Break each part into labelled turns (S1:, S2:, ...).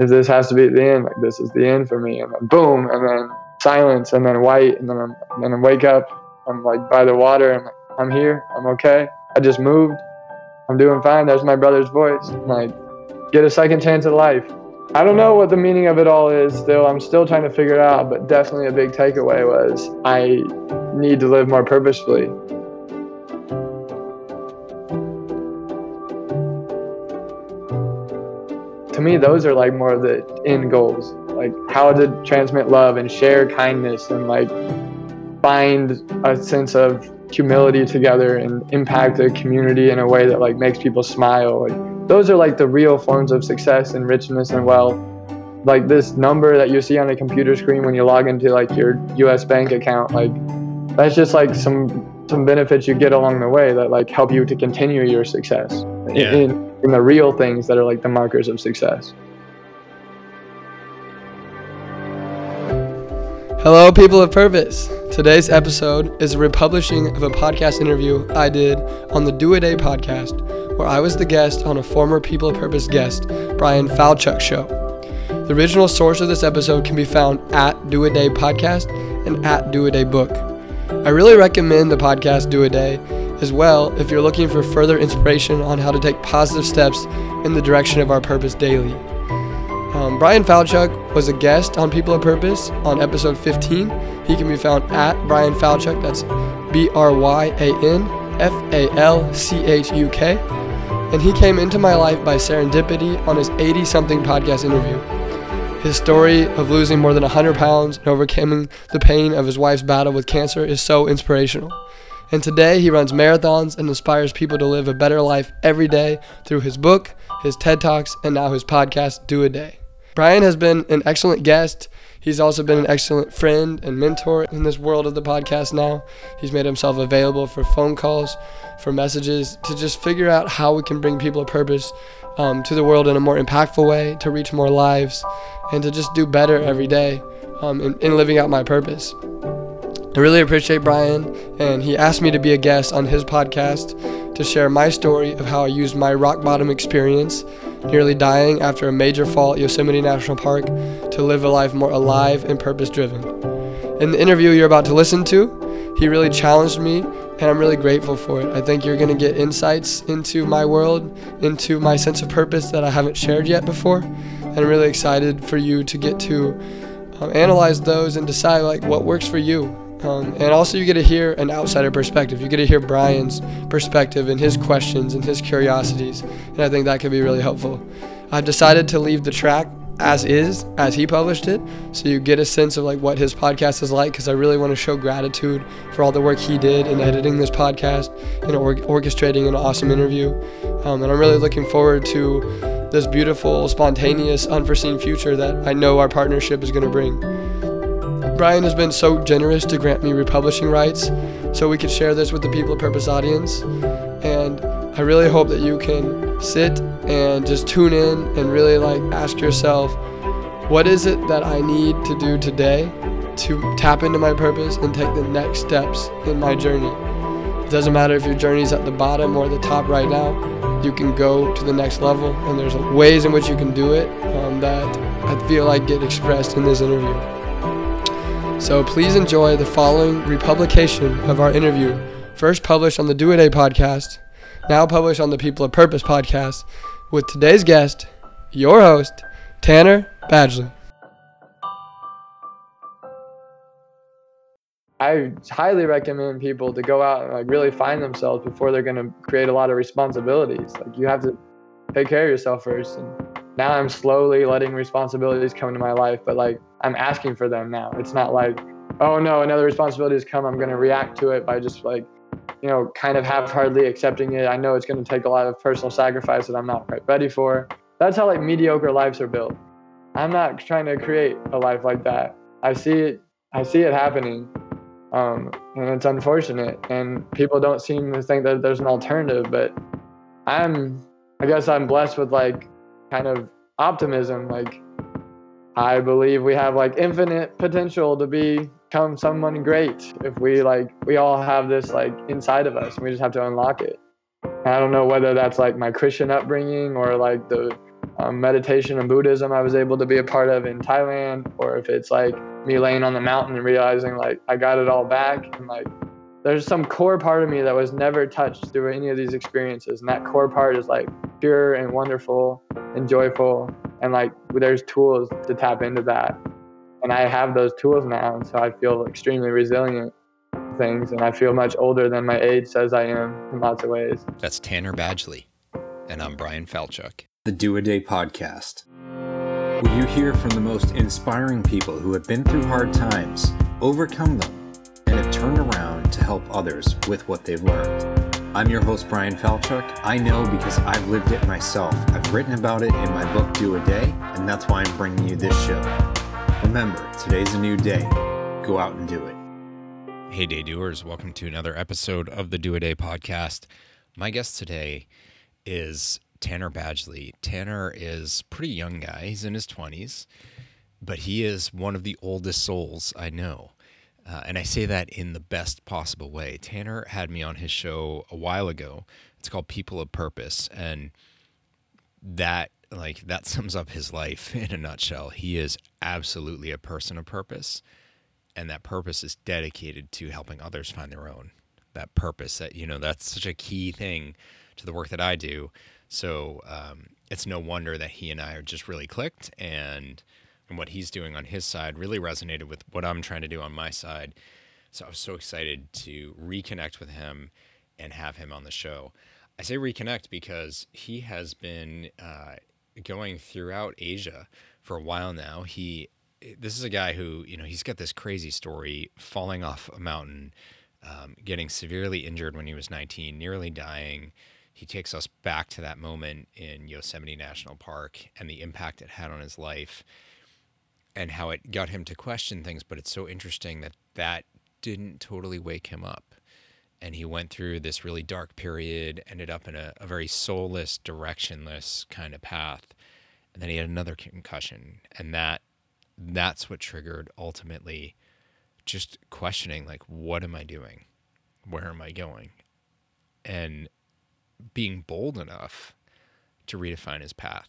S1: If this has to be the end, like this is the end for me, and then boom, and then silence, and then white, and then I'm, and then I wake up, I'm like by the water, I'm like, I'm here, I'm okay. I just moved, I'm doing fine. There's my brother's voice. I'm like, get a second chance at life. I don't know what the meaning of it all is still. I'm still trying to figure it out, but definitely a big takeaway was I need to live more purposefully. To me, those are like more of the end goals. Like how to transmit love and share kindness and like find a sense of humility together and impact the community in a way that like makes people smile. Like those are like the real forms of success and richness and wealth. Like this number that you see on a computer screen when you log into like your US bank account, like that's just like some some benefits you get along the way that like help you to continue your success
S2: Yeah.
S1: in, in the real things that are like the markers of success. Hello, people of purpose. Today's episode is a republishing of a podcast interview I did on the Do A Day podcast, where I was the guest on a former People of Purpose guest, Brian Falchuk show. The original source of this episode can be found at Do A Day podcast and at Do A Day book. I really recommend the podcast Do a Day as well if you're looking for further inspiration on how to take positive steps in the direction of our purpose daily. Um, Brian Falchuk was a guest on People of Purpose on episode 15. He can be found at Brian Falchuk. That's B R Y A N F A L C H U K. And he came into my life by serendipity on his 80 something podcast interview. His story of losing more than 100 pounds and overcoming the pain of his wife's battle with cancer is so inspirational. And today he runs marathons and inspires people to live a better life every day through his book, his TED Talks, and now his podcast, Do a Day. Brian has been an excellent guest. He's also been an excellent friend and mentor in this world of the podcast now. He's made himself available for phone calls, for messages, to just figure out how we can bring people a purpose um, to the world in a more impactful way, to reach more lives, and to just do better every day um, in, in living out my purpose. I really appreciate Brian, and he asked me to be a guest on his podcast to share my story of how I used my rock bottom experience, nearly dying after a major fall at Yosemite National Park, to live a life more alive and purpose driven. In the interview you're about to listen to, he really challenged me, and I'm really grateful for it. I think you're going to get insights into my world, into my sense of purpose that I haven't shared yet before, and I'm really excited for you to get to um, analyze those and decide like what works for you. Um, and also, you get to hear an outsider perspective. You get to hear Brian's perspective and his questions and his curiosities, and I think that could be really helpful. I've decided to leave the track as is, as he published it, so you get a sense of like what his podcast is like. Because I really want to show gratitude for all the work he did in editing this podcast and or- orchestrating an awesome interview. Um, and I'm really looking forward to this beautiful, spontaneous, unforeseen future that I know our partnership is going to bring. Brian has been so generous to grant me republishing rights so we could share this with the People of Purpose audience. And I really hope that you can sit and just tune in and really like ask yourself, what is it that I need to do today to tap into my purpose and take the next steps in my journey? It doesn't matter if your journey's at the bottom or the top right now, you can go to the next level, and there's ways in which you can do it um, that I feel like get expressed in this interview. So please enjoy the following republication of our interview, first published on the Do a Day podcast, now published on the People of Purpose podcast, with today's guest, your host, Tanner Badgley. I highly recommend people to go out and like really find themselves before they're gonna create a lot of responsibilities. Like you have to take care of yourself first. And now I'm slowly letting responsibilities come into my life, but like I'm asking for them now. It's not like, oh no, another responsibility has come. I'm gonna react to it by just like, you know, kind of half-heartedly accepting it. I know it's gonna take a lot of personal sacrifice that I'm not quite ready for.
S3: that's how like mediocre lives are built. I'm not trying to create a life like that. I see it I see it happening. Um, and it's unfortunate and people don't seem to think that there's an alternative, but I'm I guess I'm blessed with like kind of optimism. Like I believe we have like infinite potential to become someone great if we like we all have this like inside of us and we just have to unlock it. I don't know whether that's like my Christian upbringing or like the um, meditation and Buddhism I was able to be a part of in Thailand, or if it's like me laying on the mountain and realizing like I got it all back and like there's some core part of me that was never touched through any of these experiences and that core part is like pure and wonderful and joyful and like there's tools to tap into that. And i have those tools now and so i feel extremely resilient things and i feel much older than my age says i am in lots of ways.
S4: That's tanner badgley and i'm brian falchuk.
S2: The do a day podcast. Will you hear from the most inspiring people who have been through hard times overcome them and have turned around to help others with what they've learned I'm your host, Brian Falchuk. I know because I've lived it myself. I've written about it in my book, Do a Day, and that's why I'm bringing you this show. Remember, today's a new day. Go out and do it.
S4: Hey, day doers. Welcome to another episode of the Do a Day podcast. My guest today is Tanner Badgley. Tanner is a pretty young guy, he's in his 20s, but he is one of the oldest souls I know. Uh, and I say that in the best possible way. Tanner had me on his show a while ago. It's called People of Purpose. And that like that sums up his life in a nutshell. He is absolutely a person of purpose, and that purpose is dedicated to helping others find their own. That purpose that you know that's such a key thing to the work that I do. So um, it's no wonder that he and I are just really clicked, and and what he's doing on his side really resonated with what I'm trying to do on my side. So I was so excited to reconnect with him and have him on the show. I say reconnect because he has been uh, going throughout Asia for a while now. He this is a guy who you know he's got this crazy story falling off a mountain um, getting severely injured when he was 19 nearly dying he takes us back to that moment in yosemite national park and the impact it had on his life and how it got him to question things. But it's so interesting that that didn't totally wake him up. And he went through this really dark period, ended up in a, a very soulless, directionless kind of path. And then he had another concussion. And that that's what triggered ultimately just questioning like what am I doing? Where am I going? And being bold enough to redefine his path.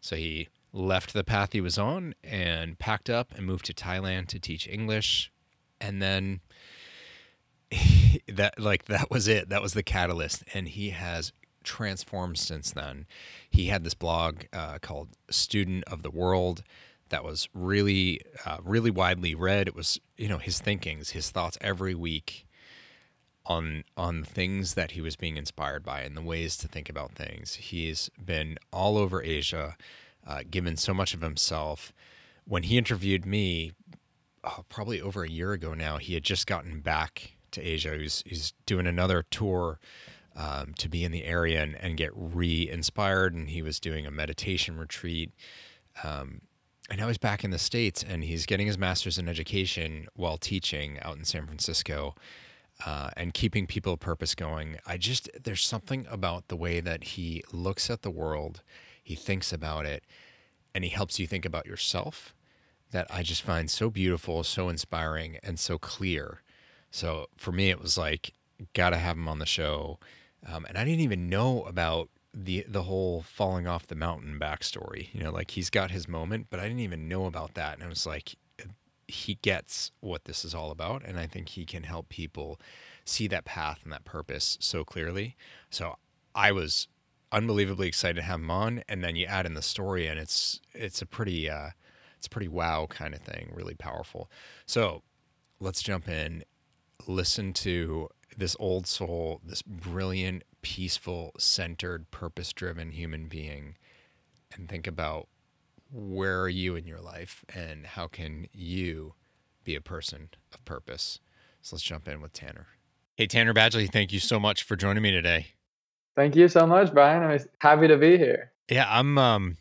S4: So he left the path he was on and packed up and moved to Thailand to teach English. And then that like that was it. That was the catalyst. And he has transformed since then. He had this blog uh, called Student of the World that was really uh, really widely read. It was you know his thinkings, his thoughts every week on on things that he was being inspired by and the ways to think about things. He's been all over Asia uh, given so much of himself. When he interviewed me, oh, probably over a year ago now, he had just gotten back to Asia. He's, he's doing another tour um, to be in the area and, and get re inspired. And he was doing a meditation retreat. Um, and now he's back in the States and he's getting his master's in education while teaching out in San Francisco. Uh, and keeping people of purpose going. I just, there's something about the way that he looks at the world he thinks about it, and he helps you think about yourself that I just find so beautiful, so inspiring, and so clear. So for me, it was like, gotta have him on the show. Um, and I didn't even know about the the whole falling off the mountain backstory. You know, like he's got his moment, but I didn't even know about that. And I was like, he gets what this is all about, and I think he can help people see that path and that purpose so clearly. So I was unbelievably excited to have him on, and then you add in the story, and it's it's a pretty uh, it's a pretty wow kind of thing, really powerful. So let's jump in, listen to this old soul, this brilliant, peaceful, centered, purpose-driven human being, and think about where are you in your life, and how can you be a person of purpose. So let's jump in with Tanner. Hey, Tanner Badgley, thank you so much for joining me today.
S3: Thank you so much, Brian. I'm happy to be here.
S4: Yeah, I'm um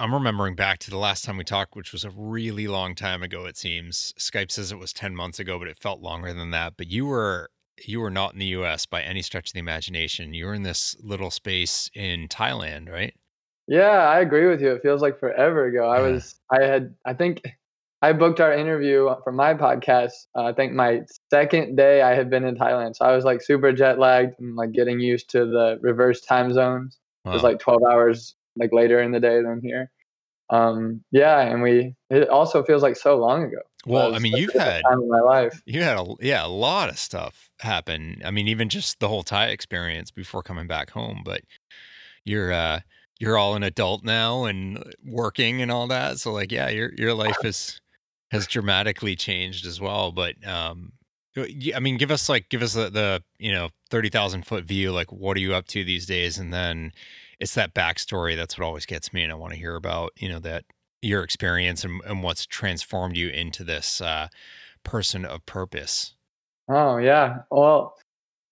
S4: I'm remembering back to the last time we talked, which was a really long time ago. It seems Skype says it was 10 months ago, but it felt longer than that. But you were you were not in the U.S. by any stretch of the imagination. You were in this little space in Thailand, right?
S3: Yeah, I agree with you. It feels like forever ago. I
S4: Yeah.
S3: was, I had, I think I booked our interview for my podcast. Uh, I think my second day I had been in Thailand. So I was like super jet lagged and like getting used to the reverse time zones. It was like 12 hours like later in the day than here. Um, yeah. And we, it also feels like so long ago.
S4: well, I mean, you've had
S3: time in my life.
S4: you had a yeah a lot of stuff happen. I mean, even just the whole Thai experience before coming back home. But you're uh you're all an adult now and working and all that. So like, yeah, your your life is has dramatically changed as well. But um, y- I mean, give us like give us the, the you know thirty thousand foot view. Like, what are you up to these days? And then it's that backstory that's what always gets me, and I want to hear about you know that your experience and, and what's transformed you into this uh, person of purpose.
S3: Oh yeah. Well,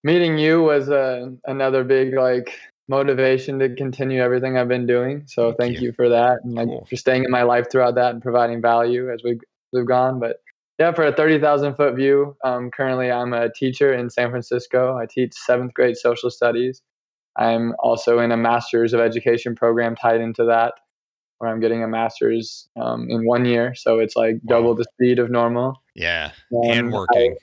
S3: meeting you was uh, another big like motivation to continue everything I've been doing. So
S4: Thank
S3: thank,
S4: you.
S3: you. for that and like
S4: Cool.
S3: for staying in my life throughout that and providing value as we we've gone. But yeah, for a thirty thousand foot view, um, currently I'm a teacher in San Francisco. I teach seventh grade social studies. I'm also in a master's of education program tied into that, where I'm getting a master's um, in one year. So it's like double the speed of normal.
S4: Yeah, and
S3: I-
S4: working.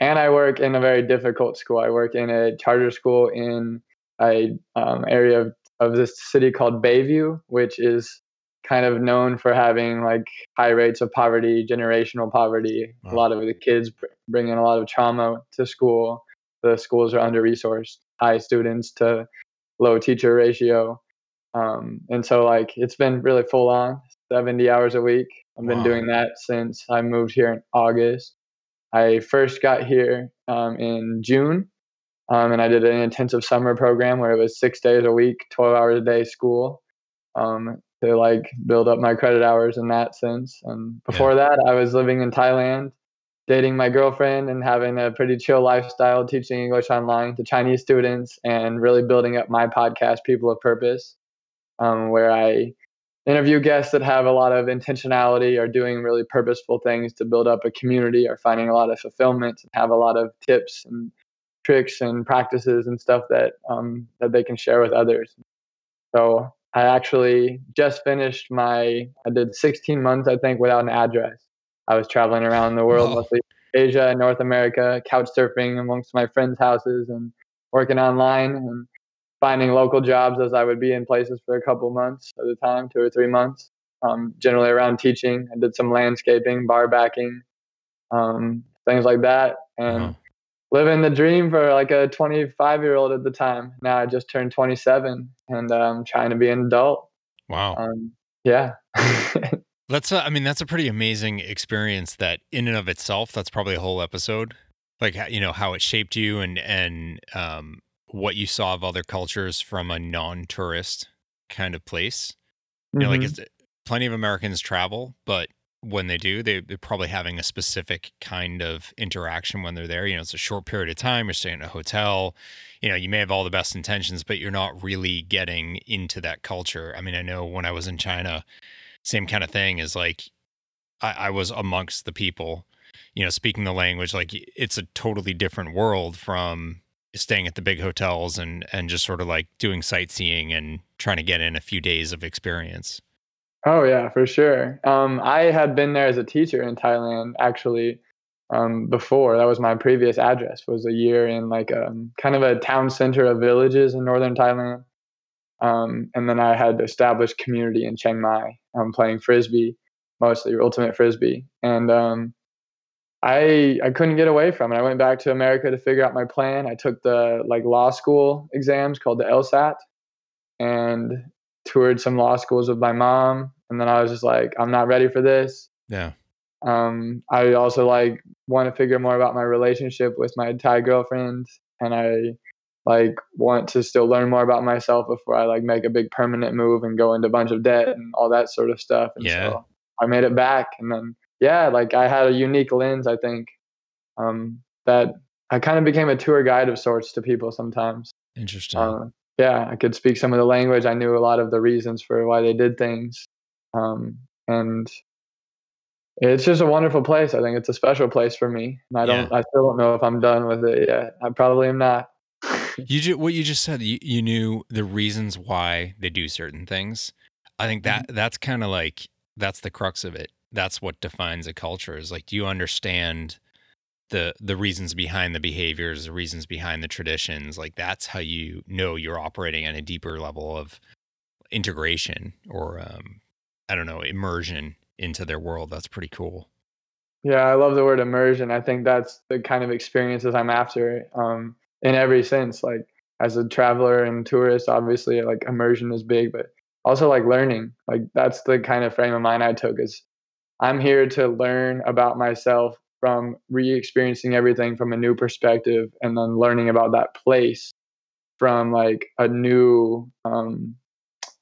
S3: and I work in a very difficult school. I work in a charter school in a um, area of, of this city called Bayview, which is kind of known for having like high rates of poverty, generational poverty.
S4: Wow.
S3: A lot of the kids br- bring in a lot of trauma to school. The schools are under resourced, high students to low teacher ratio. Um, and so like it's been really full on 70 hours a week. I've been
S4: Wow.
S3: doing that since I moved here in August. I first got here um, in June, um, and I did an intensive summer program where it was six days a week, 12 hours a day school um, to like build up my credit hours in that sense. And before that, I was living in Thailand, dating my girlfriend and having a pretty chill lifestyle, teaching English online to Chinese students and really building up my podcast, People of Purpose, um, where I interview guests that have a lot of intentionality, are doing really purposeful things to build up a community, are finding a lot of fulfillment, and have a lot of tips and tricks and practices and stuff that um, that they can share with others. So I actually just finished my. I did 16 months, I think, without an address. I was traveling around the world,
S4: Wow.
S3: mostly Asia and North America, couch surfing amongst my friends' houses and working online and finding local jobs as I would be in places for a couple months at a time, two or three months. Um, generally around teaching. I did some landscaping, bar backing, um, things like that, and
S4: Wow.
S3: Living the dream for like a 25 year old at the time. Now I just turned 27 and I'm um, trying to be an adult.
S4: Wow.
S3: Um, yeah.
S4: That's a, I mean that's a pretty amazing experience that in and of itself that's probably a whole episode like you know how it shaped you and and um what you saw of other cultures from a non-tourist kind of place. You know like
S3: Mhm.
S4: it's, plenty of Americans travel but when they do they, they're probably having a specific kind of interaction when they're there you know it's a short period of time you're staying in a hotel you know you may have all the best intentions but you're not really getting into that culture i mean i know when i was in china same kind of thing is like I, I was amongst the people, you know, speaking the language. Like it's a totally different world from staying at the big hotels and and just sort of like doing sightseeing and trying to get in a few days of experience.
S3: Oh yeah, for sure. Um, I had been there as a teacher in Thailand actually um, before. That was my previous address. Was a year in like um, kind of a town center of villages in northern Thailand, um, and then I had established community in Chiang Mai. um, playing frisbee, mostly ultimate frisbee, and um, I I couldn't get away from it. I went back to America to figure out my plan. I took the like law school exams called the LSAT, and toured some law schools with my mom. And then I was just like, I'm not ready for this.
S4: Yeah.
S3: Um, I also like want to figure more about my relationship with my Thai girlfriend, and I like want to still learn more about myself before I like make a big permanent move and go into a bunch of debt and all that sort of stuff. And
S4: Yeah.
S3: so I made it back, and then yeah, like I had a unique lens, I think, um, that I kind of became a tour guide of sorts to people sometimes.
S4: Interesting.
S3: Uh, yeah, I could speak some of the language. I knew a lot of the reasons for why they did things. Um, and it's just a wonderful place. I think it's a special place for me. And I don't, I still don't know if I'm done with it yet. I probably am not.
S4: you just, what you just said, you, you knew the reasons why they do certain things. I think that mm-hmm. that's kind of like, that's the crux of it. That's what defines a culture is like, do you understand the, the reasons behind the behaviors, the reasons behind the traditions? Like that's how you know you're operating on a deeper level of integration or, um, I don't know, immersion into their world. That's pretty cool.
S3: Yeah, I love the word immersion. I think that's the kind of experiences I'm after um, in every sense. Like as a traveler and tourist, obviously, like immersion is big, but also like learning. Like that's the kind of frame of mind I took. Is I'm here to learn about myself from re-experiencing everything from a new perspective, and then learning about that place from like a new, um,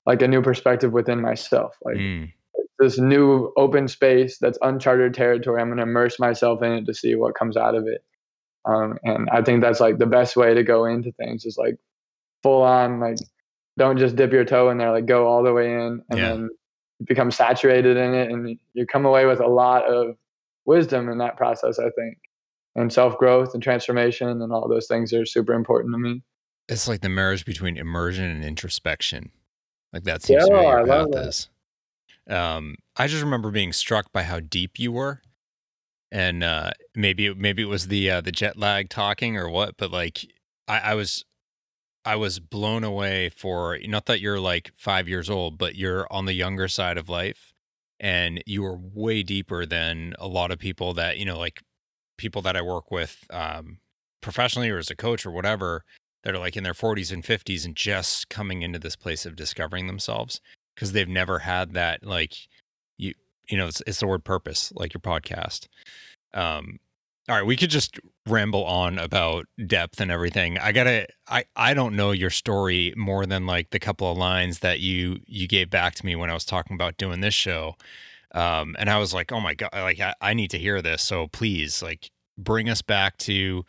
S3: like a new perspective within myself. Like. Mm this new open space that's uncharted territory. I'm going to immerse myself in it to see what comes out of it. Um, and I think that's like the best way to go into things is like full on, like don't just dip your toe in there, like go all the way in and yeah. then become saturated in it. And you come away with a lot of wisdom in that process, I think. And self growth and transformation and all those things are super important to me.
S4: It's like the marriage between immersion and introspection. Like that seems yeah, to be your I path is. Um, I just remember being struck by how deep you were, and uh, maybe maybe it was the uh, the jet lag talking or what, but like I, I was I was blown away for not that you're like five years old, but you're on the younger side of life, and you were way deeper than a lot of people that you know, like people that I work with um, professionally or as a coach or whatever that are like in their 40s and 50s and just coming into this place of discovering themselves because they've never had that like you you know it's, it's the word purpose like your podcast. Um all right we could just ramble on about depth and everything i gotta i i don't know your story more than like the couple of lines that you you gave back to me when i was talking about doing this show um and i was like oh my god like i, I need to hear this so please like bring us back to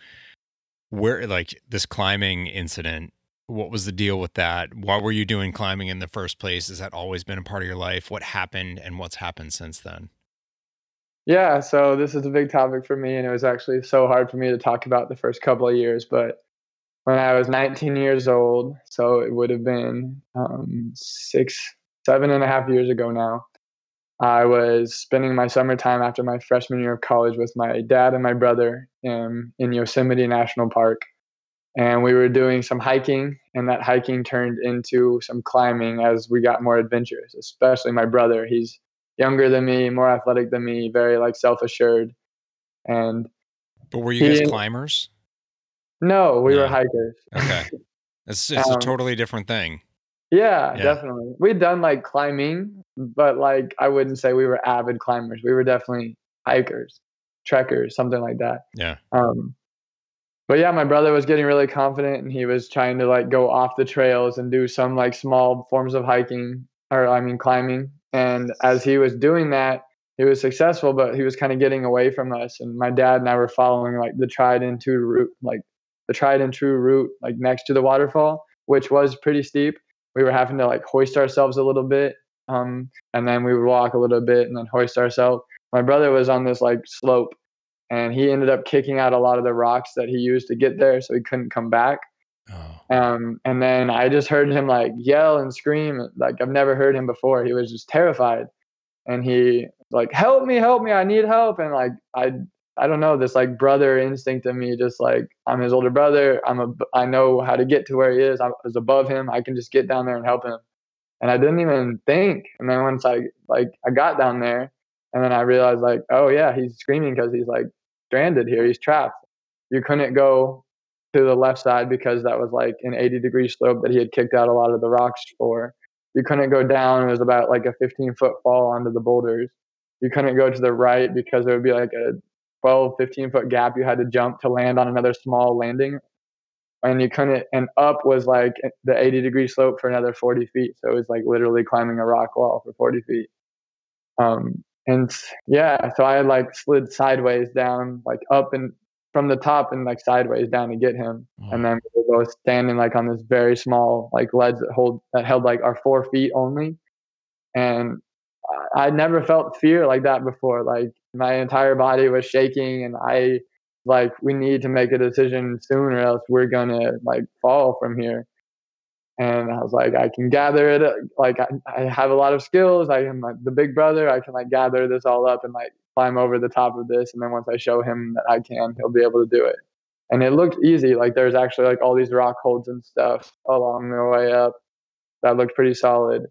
S4: where like this climbing incident what was the deal with that? Why were you doing climbing in the first place? Has that always been a part of your life? What happened and what's happened since then?
S3: Yeah, so this is a big topic for me, and it was actually so hard for me to talk about the first couple of years. But when I was 19 years old, so it would have been um, six, seven and a half years ago now, I was spending my summertime after my freshman year of college with my dad and my brother in, in Yosemite National Park and we were doing some hiking and that hiking turned into some climbing as we got more adventurous especially my brother he's younger than me more athletic than me very like self-assured. And
S4: but were you guys climbers?
S3: No we were hikers.
S4: Okay. It's, it's um, a totally different thing.
S3: Yeah, yeah, definitely. We'd done like climbing but like i wouldn't say we were avid climbers. We were definitely hikers trekkers something like that.
S4: Yeah.
S3: Um but yeah, my brother was getting really confident and he was trying to like go off the trails and do some like small forms of hiking or I mean climbing. And as he was doing that, he was successful, but he was kind of getting away from us. And my dad and I were following like the tried and true route, like the tried and true route, like next to the waterfall, which was pretty steep. We were having to like hoist ourselves a little bit. Um, and then we would walk a little bit and then hoist ourselves. My brother was on this like slope and he ended up kicking out a lot of the rocks that he used to get there, so he couldn't come back. Oh. Um, and then I just heard him like yell and scream, like I've never heard him before. He was just terrified, and he like, "Help me, help me! I need help!" And like I, I don't know, this like brother instinct in me, just like I'm his older brother. I'm a, I know how to get to where he is. I was above him. I can just get down there and help him. And I didn't even think. And then once I like I got down there, and then I realized like, oh yeah, he's screaming because he's like stranded here. He's trapped. You couldn't go to the left side because that was like an 80 degree slope that he had kicked out a lot of the rocks for. You couldn't go down. It was about like a 15 foot fall onto the boulders. You couldn't go to the right because there would be like a 12, 15 foot gap you had to jump to land on another small landing. And you couldn't, and up was like the 80 degree slope for another 40 feet. So it was like literally climbing a rock wall for 40 feet. Um, and yeah, so I like slid sideways down, like up and from the top and like sideways down to get him. And then we were both standing like on this very small like ledge that hold that held like our four feet only. And I never felt fear like that before. Like my entire body was shaking, and I like we need to make a decision soon, or else we're gonna like fall from here. And I was like, I can gather it. Uh, like I, I have a lot of skills. I am like the big brother. I can like gather this all up and like climb over the top of this. And then once I show him that I can, he'll be able to do it. And it looked easy. Like there's actually like all these rock holds and stuff along the way up that looked pretty solid.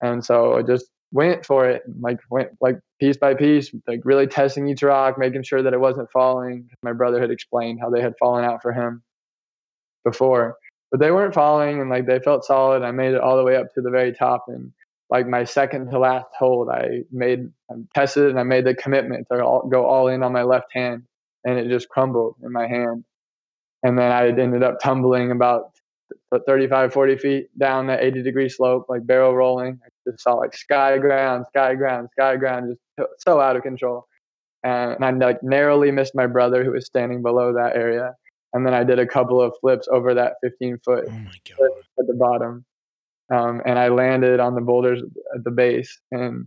S3: And so I just went for it, like went like piece by piece, like really testing each rock, making sure that it wasn't falling. My brother had explained how they had fallen out for him before, but they weren't falling, and like they felt solid. I made it all the way up to the very top, and like my second to last hold, I made I tested and I made the commitment to all, go all in on my left hand, and it just crumbled in my hand. And then I ended up tumbling about 35, 40 feet down that 80 degree slope, like barrel rolling. I just saw like sky ground, sky ground, sky ground, just so out of control. And, and I like narrowly missed my brother who was standing below that area. And then I did a couple of flips over that 15 foot
S4: Oh my god.
S3: at the bottom. Um, and I landed on the boulders at the base. And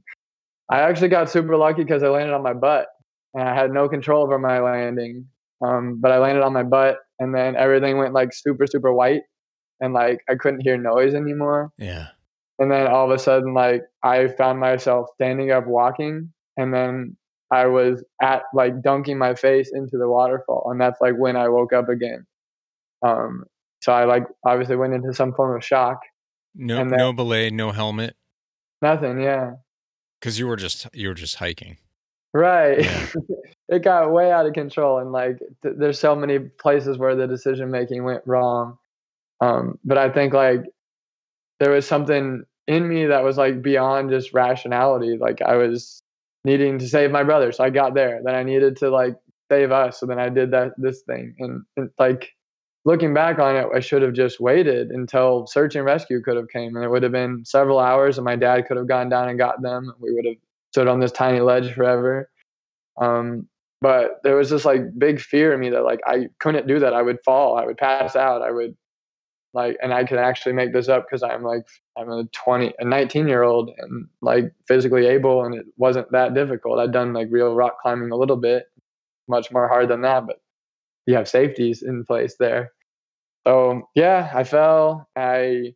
S3: I actually got super lucky because I landed on my butt and I had no control over my landing. Um, but I landed on my butt and then everything went like super, super white and like I couldn't hear noise anymore.
S4: Yeah.
S3: And then all of a sudden, like I found myself standing up walking, and then I was at like dunking my face into the waterfall, and that's like when I woke up again. Um, so I like obviously went into some form of shock.
S4: No
S3: then-
S4: no belay, no helmet.
S3: Nothing, yeah,
S4: Because you were just you were just hiking.
S3: right.
S4: Yeah.
S3: it got way out of control, and like th- there's so many places where the decision making went wrong. Um, but I think like there was something in me that was like beyond just rationality. Like I was needing to save my brother, so I got there. Then I needed to like save us, so then I did that this thing. And, and like looking back on it, I should have just waited until search and rescue could have came, and it would have been several hours, and my dad could have gone down and got them. We would have stood on this tiny ledge forever. Um, but there was this like big fear in me that like I couldn't do that. I would fall. I would pass out. I would like, and I could actually make this up because I'm like I'm a 20, a 19 year old and like physically able, and it wasn't that difficult. I'd done like real rock climbing a little bit, much more hard than that, but you have safeties in place there. So yeah, I fell. I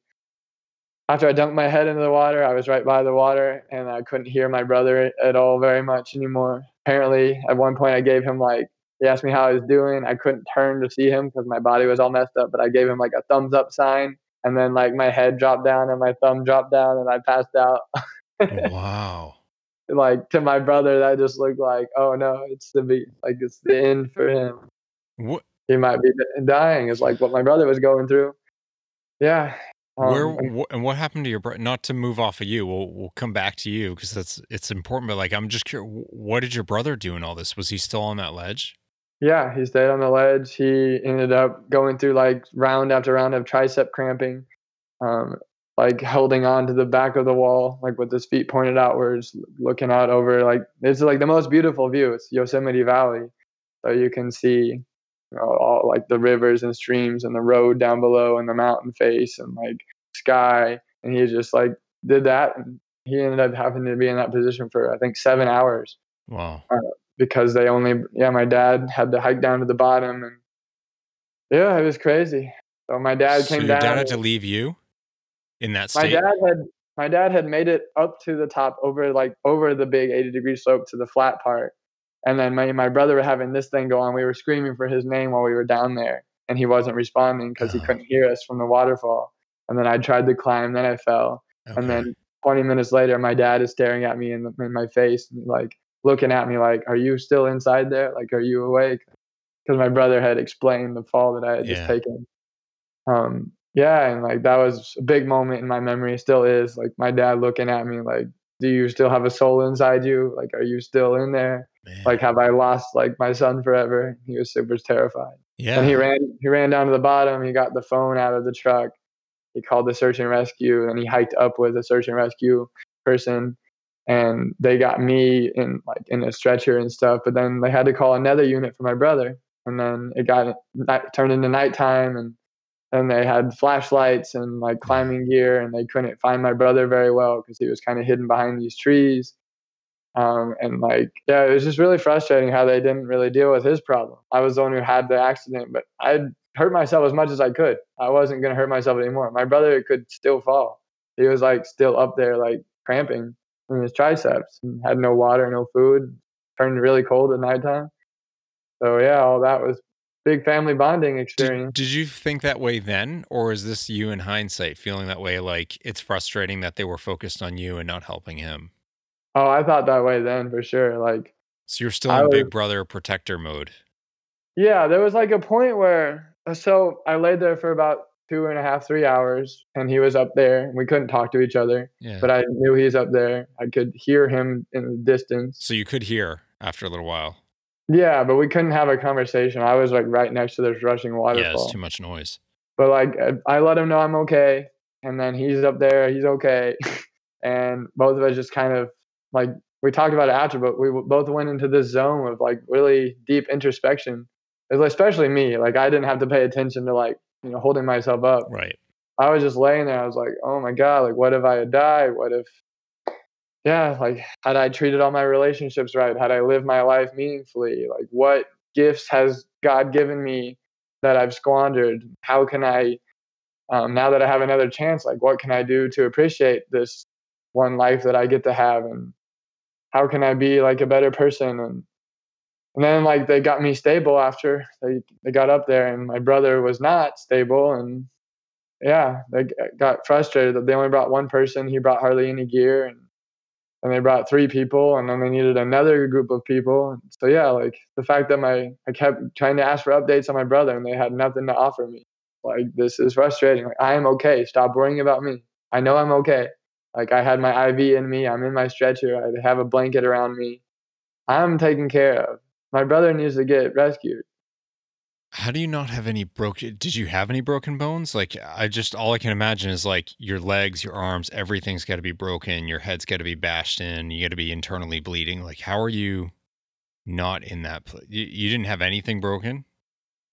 S3: after I dunked my head into the water, I was right by the water and I couldn't hear my brother at all very much anymore. Apparently, at one point, I gave him like, he asked me how I was doing. I couldn't turn to see him because my body was all messed up, but I gave him like a thumbs up sign. And then like my head dropped down and my thumb dropped down and I passed out.
S4: wow.
S3: like to my brother, that just looked like, oh no, it's the be like it's the end for him.
S4: What
S3: He might be dying. Is like what my brother was going through. Yeah.
S4: where
S3: Um, and-
S4: wh- and what happened to your brother? Not to move off of you, we'll we'll come back to you because that's it's important. But like, I'm just curious, what did your brother do in all this? Was he still on that ledge?
S3: Yeah, he stayed on the ledge. He ended up going through like round after round of tricep cramping, um, like holding on to the back of the wall, like with his feet pointed outwards, looking out over like it's like the most beautiful view. It's Yosemite Valley, so you can see you know, all like the rivers and streams and the road down below and the mountain face and like sky. And he just like did that, and he ended up having to be in that position for I think seven hours
S4: Wow.
S3: Uh, because they only yeah my dad had to hike down to the bottom and yeah it was crazy so my dad
S4: so
S3: came
S4: your
S3: down
S4: dad had to leave you in that
S3: my dad had my dad had made it up to the top over like over the big 80 degree slope to the flat part and then my, my brother were having this thing go on we were screaming for his name while we were down there and he wasn't responding because he
S4: Oh.
S3: couldn't hear us from the waterfall and then i tried to climb then i fell
S4: Okay.
S3: and then 20 minutes later, my dad is staring at me in, the, in my face, and, like looking at me like, "Are you still inside there? Like, are you awake?" Because my brother had explained the fall that I had
S4: Yeah.
S3: just taken. Um, yeah, and like that was a big moment in my memory. Still is like my dad looking at me like, "Do you still have a soul inside you? Like, are you still in there?
S4: Man.
S3: Like, have I lost like my son forever?" He was super terrified.
S4: yeah.
S3: And he ran he ran down to the bottom. He got the phone out of the truck. He called the search and rescue, and he hiked up with a search and rescue person, and they got me in like in a stretcher and stuff. But then they had to call another unit for my brother, and then it got night, turned into nighttime, and and they had flashlights and like climbing gear, and they couldn't find my brother very well because he was kind of hidden behind these trees. Um, and like, yeah, it was just really frustrating how they didn't really deal with his problem. I was the one who had the accident, but I hurt myself as much as I could. I wasn't going to hurt myself anymore. My brother could still fall. He was like still up there, like cramping in his triceps and had no water, no food, turned really cold at nighttime. So yeah, all that was big family bonding experience.
S4: Did, did, you think that way then, or is this you in hindsight feeling that way? Like it's frustrating that they were focused on you and not helping him.
S3: Oh, I thought that way then for sure. Like,
S4: so you're still in was, big brother protector mode.
S3: Yeah, there was like a point where uh, so I laid there for about two and a half, three hours, and he was up there. We couldn't talk to each other, yeah. but I knew he's up there. I could hear him in the distance.
S4: So you could hear after a little while.
S3: Yeah, but we couldn't have a conversation. I was like right next to this rushing waterfall.
S4: Yeah, it's too much noise.
S3: But like, uh, I let him know I'm okay, and then he's up there. He's okay, and both of us just kind of like we talked about it after, but we both went into this zone of like really deep introspection. Especially me, like I didn't have to pay attention to like you know holding myself up.
S4: Right.
S3: I was just laying there. I was like, oh my god, like what if I had died? What if yeah, like had I treated all my relationships right? Had I lived my life meaningfully? Like what gifts has God given me that I've squandered? How can I um, now that I have another chance, like what can I do to appreciate this one life that I get to have and how can I be like a better person and and then like they got me stable after they they got up there and my brother was not stable and yeah they got frustrated that they only brought one person he brought hardly any gear and and they brought three people and then they needed another group of people. So yeah like the fact that my i kept trying to ask for updates on my brother and they had nothing to offer me. Like this is frustrating. Like i am okay. Stop worrying about me. I know i'm okay. Like I had my IV in me, I'm in my stretcher, I have a blanket around me. I'm taken care of. My brother needs to get rescued.
S4: How do you not have any broken did you have any broken bones? Like I just all I can imagine is like your legs, your arms, everything's got to be broken, your head's got to be bashed in, you got to be internally bleeding. Like how are you not in that place? You, you didn't have anything broken?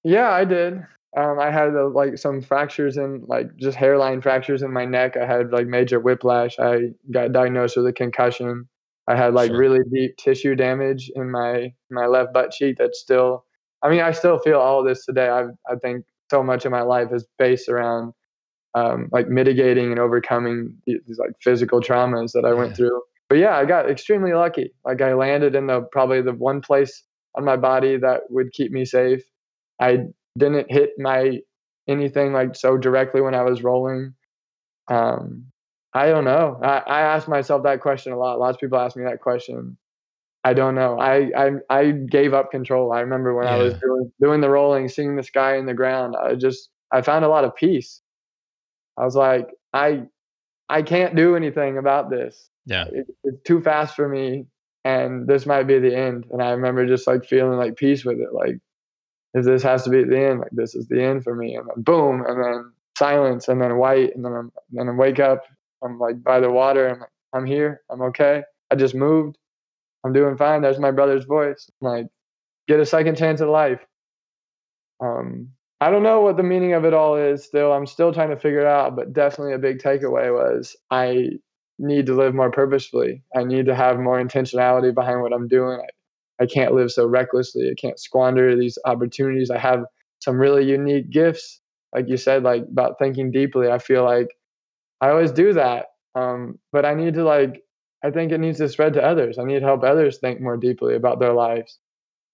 S3: Yeah, I did. Um, I had uh, like some fractures in like just hairline fractures in my neck. I had like major whiplash. I got diagnosed with a concussion. I had like sure. really deep tissue damage in my my left butt cheek. That's still. I mean, I still feel all of this today. I I think so much of my life is based around um, like mitigating and overcoming these, these like physical traumas that I yeah. went through. But yeah, I got extremely lucky. Like I landed in the probably the one place on my body that would keep me safe. I didn't hit my anything like so directly when I was rolling. Um, I don't know. I, I ask myself that question a lot. Lots of people ask me that question. I don't know. I I, I gave up control. I remember when yeah. I was doing doing the rolling, seeing the sky and the ground. I just I found a lot of peace. I was like, I I can't do anything about this.
S4: Yeah,
S3: it, it's too fast for me, and this might be the end. And I remember just like feeling like peace with it. Like if this has to be the end, like this is the end for me. And then boom, and then silence, and then white, and then I'm, then I wake up. I'm like by the water. I'm like, I'm here. I'm okay. I just moved. I'm doing fine. There's my brother's voice. Like, get a second chance at life. Um, I don't know what the meaning of it all is. Still, I'm still trying to figure it out. But definitely, a big takeaway was I need to live more purposefully. I need to have more intentionality behind what I'm doing. I, I can't live so recklessly. I can't squander these opportunities. I have some really unique gifts, like you said, like about thinking deeply. I feel like I always do that, um, but I need to like. I think it needs to spread to others. I need to help others think more deeply about their lives.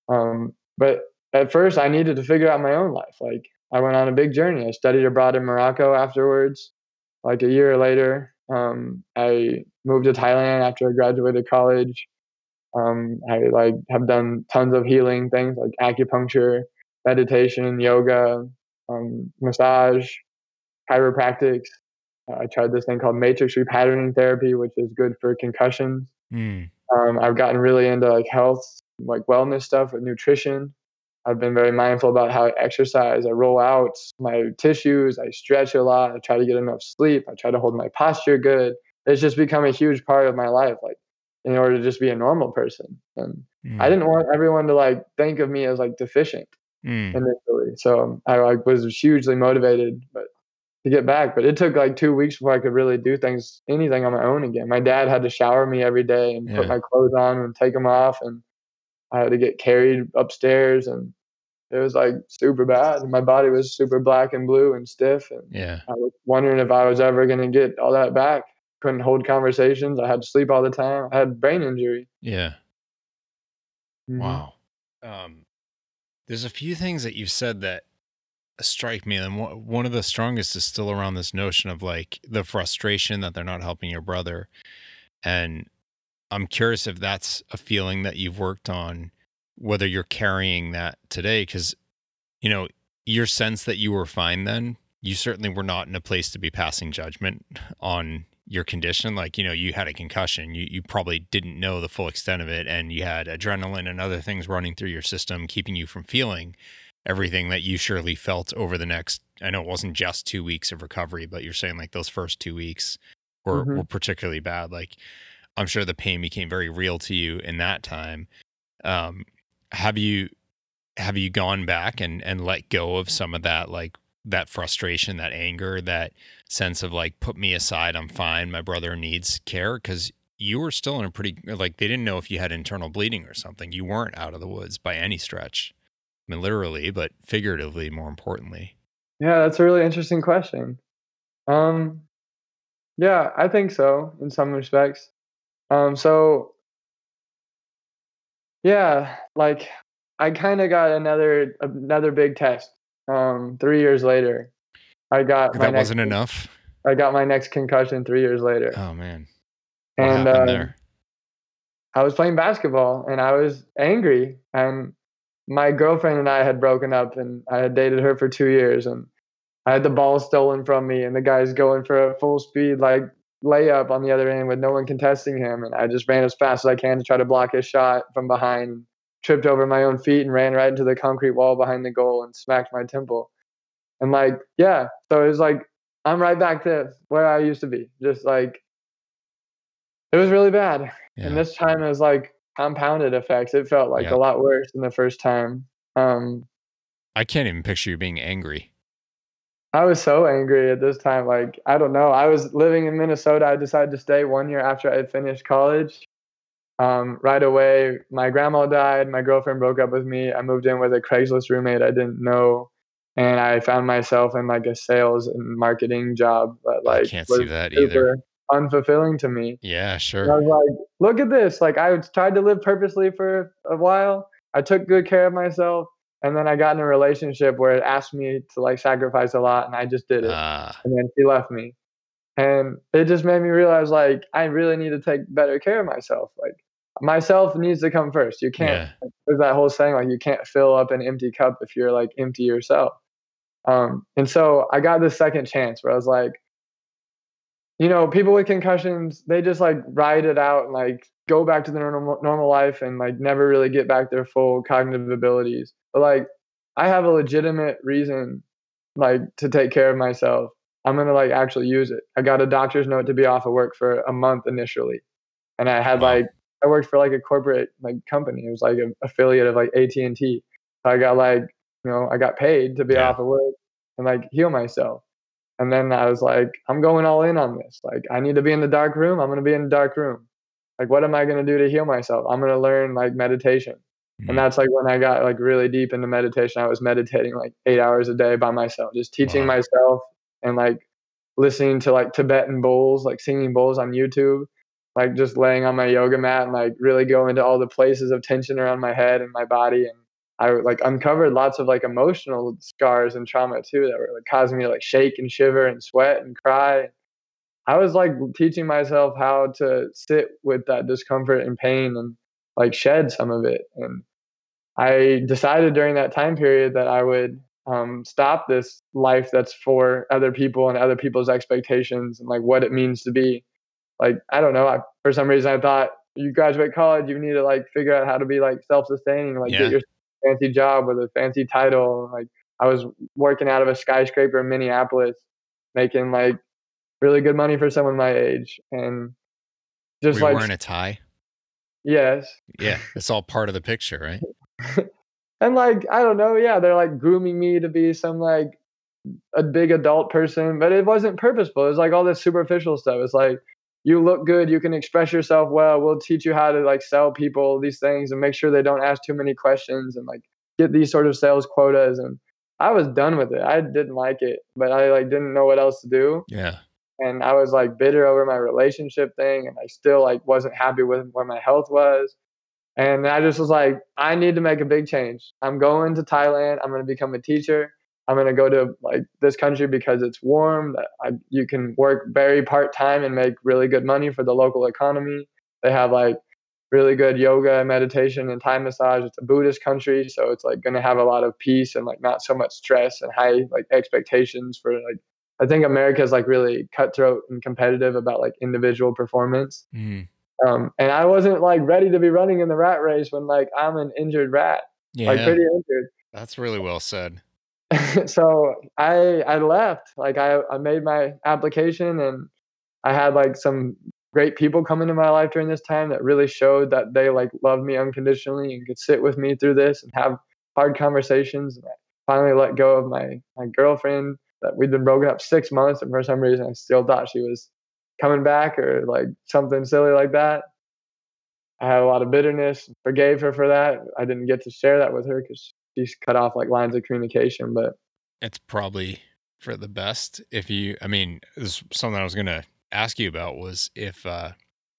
S3: Um, but at first, I needed to figure out my own life. Like I went on a big journey. I studied abroad in Morocco afterwards. Like a year later, um, I moved to Thailand after I graduated college. Um, I like have done tons of healing things like acupuncture, meditation, yoga, um, massage, chiropractics. I tried this thing called matrix repatterning therapy, which is good for concussions. Mm. Um, I've gotten really into like health, like wellness stuff with nutrition. I've been very mindful about how I exercise. I roll out my tissues. I stretch a lot. I try to get enough sleep. I try to hold my posture good. It's just become a huge part of my life. Like in order to just be a normal person. And mm. I didn't want everyone to like think of me as like deficient mm. initially. So I like was hugely motivated, but to get back. But it took like two weeks before I could really do things, anything on my own again. My dad had to shower me every day and
S4: Yeah.
S3: put my clothes on and take them off, and I had to get carried upstairs, and it was like super bad. My body was super black and blue and stiff, and
S4: Yeah.
S3: I was wondering if I was ever going to get all that back. Couldn't hold conversations. I had to sleep all the time. I had brain injury.
S4: Yeah.
S3: Mhm.
S4: Wow. Um, there's a few things that you've said that strike me, and one of the strongest is still around this notion of like the frustration that they're not helping your brother, and I'm curious if that's a feeling that you've worked on, whether you're carrying that today, because you know your sense that you were fine then. You certainly were not in a place to be passing judgment on your condition like you know you had a concussion you you probably didn't know the full extent of it and you had adrenaline and other things running through your system keeping you from feeling everything that you surely felt over the next I know it wasn't just 2 weeks of recovery but you're saying like those first 2 weeks were
S3: Mhm.
S4: were particularly bad. Like I'm sure the pain became very real to you in that time. Um have you have you gone back and and let go of some of that like that frustration that anger that sense of like put me aside i'm fine my brother needs care because you were still in a pretty like they didn't know if you had internal bleeding or something. You weren't out of the woods by any stretch i mean literally but figuratively more importantly
S3: Yeah, that's a really interesting question. Um, yeah, I think so in some respects. Um, so yeah, like I kind of got another another big test. Um, three years later, I got my
S4: that
S3: next,
S4: wasn't enough
S3: I got my next concussion three years later,
S4: oh man what
S3: and
S4: happened there
S3: I was playing basketball and I was angry and my girlfriend and I had broken up and I had dated her for two years and I had the ball stolen from me and the guy's going for a full speed like layup on the other end with no one contesting him and I just ran as fast as I can to try to block his shot from behind, tripped over my own feet and ran right into the concrete wall behind the goal and smacked my temple. And like, yeah, so it was like I'm right back to where I used to be. Just like it was really bad.
S4: yeah.
S3: And this time it was like compounded effects. It felt like
S4: Yeah.
S3: a lot worse than the first time. Um,
S4: i can't even picture you being angry
S3: I was so angry at this time. Like, I don't know. I was living in Minnesota. I decided to stay one year after I had finished college. Um, right away, my grandma died. My girlfriend broke up with me. I moved in with a Craigslist roommate I didn't know. And I found myself in like a sales and marketing job that
S4: I can't see that either.
S3: Unfulfilling to me.
S4: yeah
S3: And I
S4: sure
S3: was like, look at this. Like I tried to live purposely for a while. I took good care of myself. And then I got in a relationship where it asked me to like sacrifice a lot and I just did it.
S4: ah
S3: and then she left me. And it just made me realize like I really need to take better care of myself. Like myself needs to come first. You can't
S4: yeah
S3: there's that whole saying like you can't fill up an empty cup if you're like empty yourself. Um, and so I got this second chance where I was like, you know, people with concussions, they just like ride it out and like go back to their normal normal life and like never really get back their full cognitive abilities. But like I have a legitimate reason like to take care of myself. I'm gonna like actually use it. I got a doctor's note to be off of work for a month initially. And I had
S4: Wow.
S3: like I worked for like a corporate like company. It was like an affiliate of like AT and T. So I got like you know I got paid to be
S4: Yeah.
S3: off of work and like heal myself. And then I was like, I'm going all in on this. Like I need to be in the dark room. I'm gonna be in the dark room. Like what am I gonna do to heal myself? I'm gonna learn like meditation.
S4: Mhm.
S3: And that's like when I got like really deep into meditation. I was meditating like eight hours a day by myself, just teaching
S4: Wow.
S3: myself and like listening to like Tibetan bowls, like singing bowls on YouTube, like just laying on my yoga mat and like really go into all the places of tension around my head and my body. And I like uncovered lots of like emotional scars and trauma too that were like causing me to like shake and shiver and sweat and cry. I was like teaching myself how to sit with that discomfort and pain and like shed some of it. And I decided during that time period that I would um, stop this life that's for other people and other people's expectations and like what it means to be. Like I don't know. I, for some reason, I thought you graduate college, you need to like figure out how to be like self-sustaining, like
S4: Yeah.
S3: get your fancy job with a fancy title. Like I was working out of a skyscraper in Minneapolis, making like really good money for someone my age, and just
S4: Were
S3: like
S4: wearing a tie
S3: yes,
S4: yeah it's all part of the picture right
S3: and like I don't know, yeah, they're like grooming me to be some like a big adult person, but it wasn't purposeful. It was like all this superficial stuff. It's like you look good, you can express yourself well. We'll teach you how to like sell people these things and make sure they don't ask too many questions and like get these sort of sales quotas. And I was done with it. I didn't like it, but I like didn't know what else to do.
S4: Yeah.
S3: And I was like bitter over my relationship thing, and I still like wasn't happy with where my health was. And I just was like, I need to make a big change. I'm going to Thailand. I'm going to become a teacher. I'm going to go to like this country because it's warm. That I, you can work very part time and make really good money for the local economy. They have like really good yoga, and meditation, and Thai massage. It's a Buddhist country, so it's like going to have a lot of peace and like not so much stress and high like expectations for like. I think America is like really cutthroat and competitive about like individual performance.
S4: Mm.
S3: Um, and I wasn't like ready to be running in the rat race when like I'm an injured rat,
S4: Yeah.
S3: like pretty injured.
S4: That's really well said.
S3: so I I left. Like I, I made my application and I had like some great people come into my life during this time that really showed that they like loved me unconditionally and could sit with me through this and have hard conversations. And I finally let go of my my girlfriend that we'd been broken up six months and for some reason I still thought she was coming back or like something silly like that. I had a lot of bitterness, forgave her for that. I didn't get to share that with her because she's cut off like lines of communication. But
S4: It's probably for the best if you, I mean, this is something I was going to ask you about was if uh,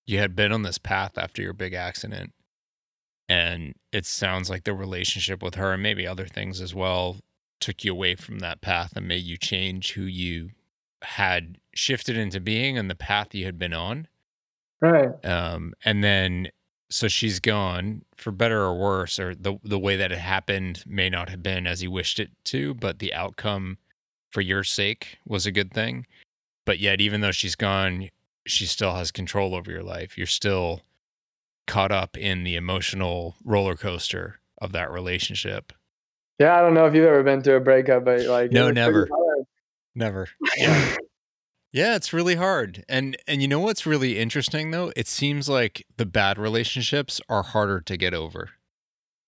S4: you had been on this path after your big accident and it sounds like the relationship with her and maybe other things as well took you away from that path and made you change who you had shifted into being and the path you had been on.
S3: right,
S4: Um, and then so she's gone for better or worse, or the the way that it happened may not have been as he wished it to, but the outcome for your sake was a good thing. But yet, even though she's gone, she still has control over your life. You're still caught up in the emotional roller coaster of that relationship.
S3: yeah, I don't know if you've ever been through a breakup, but like
S4: No, never. Never. Yeah. Yeah, it's really hard. And and you know what's really interesting though? It seems like the bad relationships are harder to get over.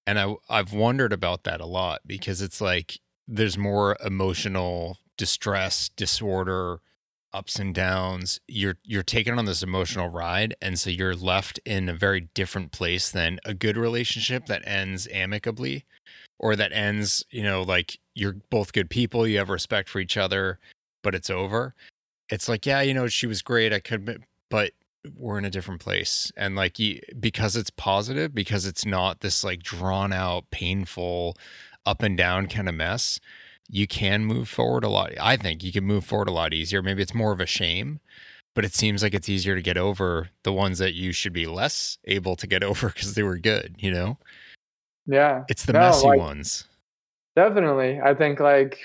S4: And I I've wondered about that a lot because it's like there's more emotional distress, disorder, ups and downs. You're you're taken on this emotional ride and so you're left in a very different place than a good relationship that ends amicably or that ends, you know, like you're both good people, you have respect for each other, but it's over. It's like, yeah, you know, she was great. I could, but we're in a different place. And like, because it's positive, because it's not this like drawn out, painful, up and down kind of mess, you can move forward a lot. I think you can move forward a lot easier. Maybe it's more of a shame, but it seems like it's easier to get over the ones that you should be less able to get over because they were good, you know?
S3: Yeah,
S4: It's the
S3: No,
S4: messy
S3: like-
S4: ones.
S3: definitely. I think like,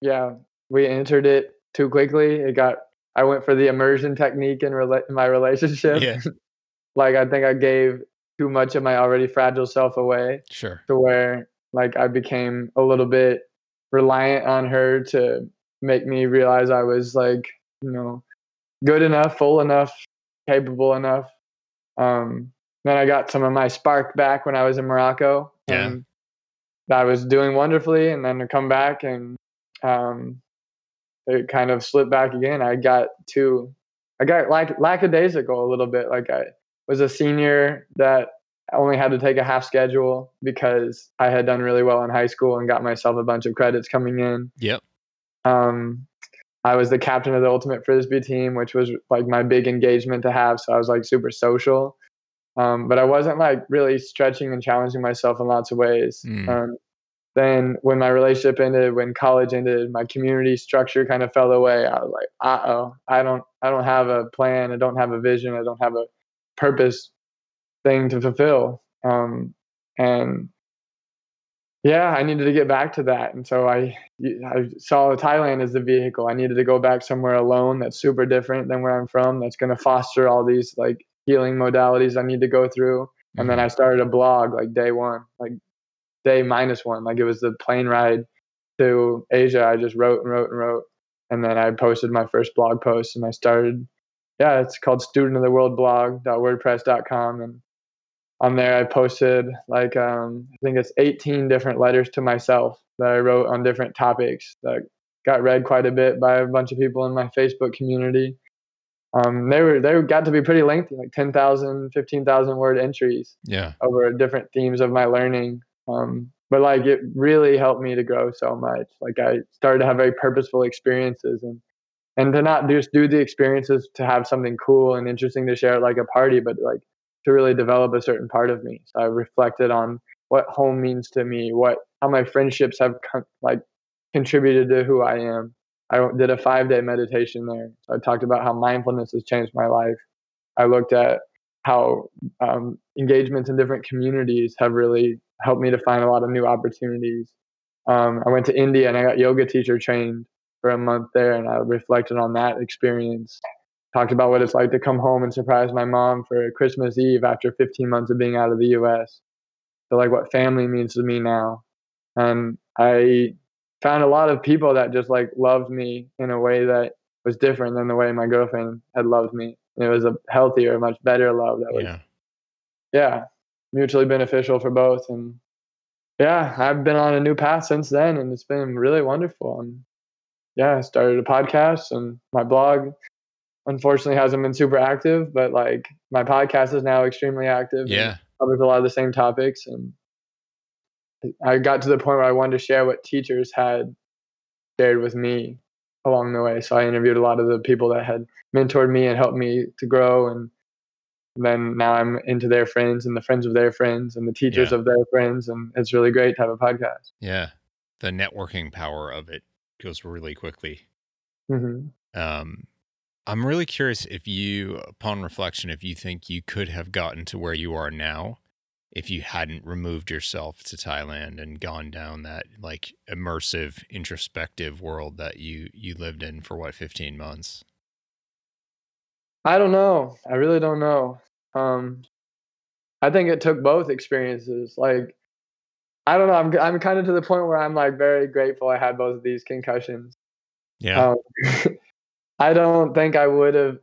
S3: yeah, we entered it too quickly. It got. I went for the immersion technique in, rela- in my relationship.
S4: Yeah.
S3: like I think I gave too much of my already fragile self away.
S4: Sure.
S3: to where like I became a little bit reliant on her to make me realize I was like, you know, good enough, full enough, capable enough. Um, then I got some of my spark back when I was in Morocco.
S4: Yeah.
S3: And I was doing wonderfully, and then to come back and um, it kind of slipped back again. I got too, I got like lackadaisical a little bit. Like I was a senior that only had to take a half schedule because I had done really well in high school and got myself a bunch of credits coming in.
S4: Yep.
S3: Um, I was the captain of the ultimate frisbee team, which was like my big engagement to have. So I was like super social, um, but I wasn't like really stretching and challenging myself in lots of ways.
S4: Mm.
S3: Um, then when my relationship ended, when college ended, my community structure kind of fell away. I was like, uh oh, I don't, I don't have a plan. I don't have a vision. I don't have a purpose thing to fulfill. Um, and yeah, I needed to get back to that. And so I, I saw Thailand as the vehicle. I needed to go back somewhere alone that's super different than where I'm from. That's going to foster all these like healing modalities I need to go through. And then I started a blog like day one, like day minus one. Like it was the plane ride to Asia. I just wrote and wrote and wrote. And then I posted my first blog post and I started, yeah, it's called student of the world blog.wordpress.com. And on there, I posted like, um, I think it's 18 different letters to myself that I wrote on different topics that got read quite a bit by a bunch of people in my Facebook community. Um, they were they got to be pretty lengthy, like 10,000, 15,000 word entries
S4: Yeah.
S3: over different themes of my learning. Um, but like it really helped me to grow so much. Like I started to have very purposeful experiences and and to not just do the experiences to have something cool and interesting to share at like a party, but like to really develop a certain part of me. So I reflected on what home means to me, what how my friendships have con- like contributed to who I am. I did a five day meditation there. So I talked about how mindfulness has changed my life. I looked at how um, engagements in different communities have really helped me to find a lot of new opportunities. Um, I went to India and I got yoga teacher trained for a month there, and I reflected on that experience. Talked about what it's like to come home and surprise my mom for Christmas Eve after 15 months of being out of the U.S. So like what family means to me now, and I found a lot of people that just like loved me in a way that was different than the way my girlfriend had loved me. it was a healthier, much better love that was
S4: Yeah.
S3: yeah, mutually beneficial for both. And yeah, I've been on a new path since then, and it's been really wonderful. And yeah, I started a podcast, and my blog unfortunately hasn't been super active, but like my podcast is now extremely active.
S4: Yeah.
S3: covers a lot of the same topics, and I got to the point where I wanted to share what teachers had shared with me along the way. So I interviewed a lot of the people that had mentored me and helped me to grow and then now I'm into their friends and the friends of their friends and the teachers
S4: Yeah.
S3: of their friends and it's really great to have a podcast.
S4: Yeah. The networking power of it goes really quickly.
S3: hmm
S4: Um, I'm really curious if you, upon reflection, if you think you could have gotten to where you are now if you hadn't removed yourself to Thailand and gone down that like immersive, introspective world that you you lived in for what 15 months.
S3: I don't know. I really don't know. Um, I think it took both experiences. Like, I don't know. I'm I'm kind of to the point where I'm like very grateful I had both of these concussions.
S4: Yeah.
S3: Um, I don't think I would have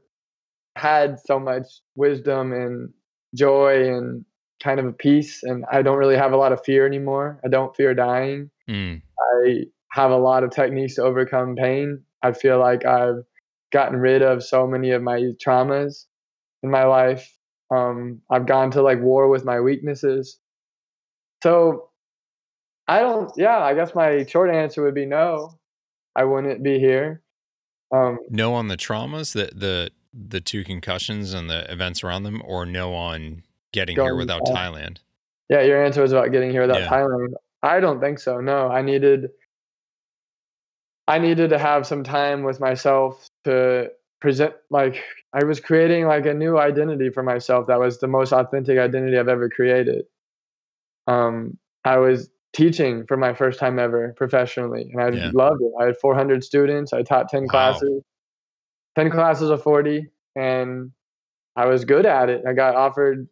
S3: had so much wisdom and joy and kind of a peace. And I don't really have a lot of fear anymore. I don't fear dying.
S4: Mm,
S3: I have a lot of techniques to overcome pain. I feel like I've gotten rid of so many of my traumas in my life. Um, I've gone to like war with my weaknesses. So I don't, yeah, I guess my short answer would be no. I wouldn't be here. Um,
S4: no on the traumas, that the the two concussions and the events around them, or no on getting here without. Thailand.
S3: yeah, your answer was about getting here without
S4: Yeah.
S3: Thailand. I don't think so. No, I needed, I needed to have some time with myself to present. Like I was creating like a new identity for myself that was the most authentic identity I've ever created. Um, I was teaching for my first time ever professionally, and I
S4: Yeah.
S3: loved it. I had 400 students. I taught 10
S4: Wow.
S3: classes, 10 classes of 40, and I was good at it. I got offered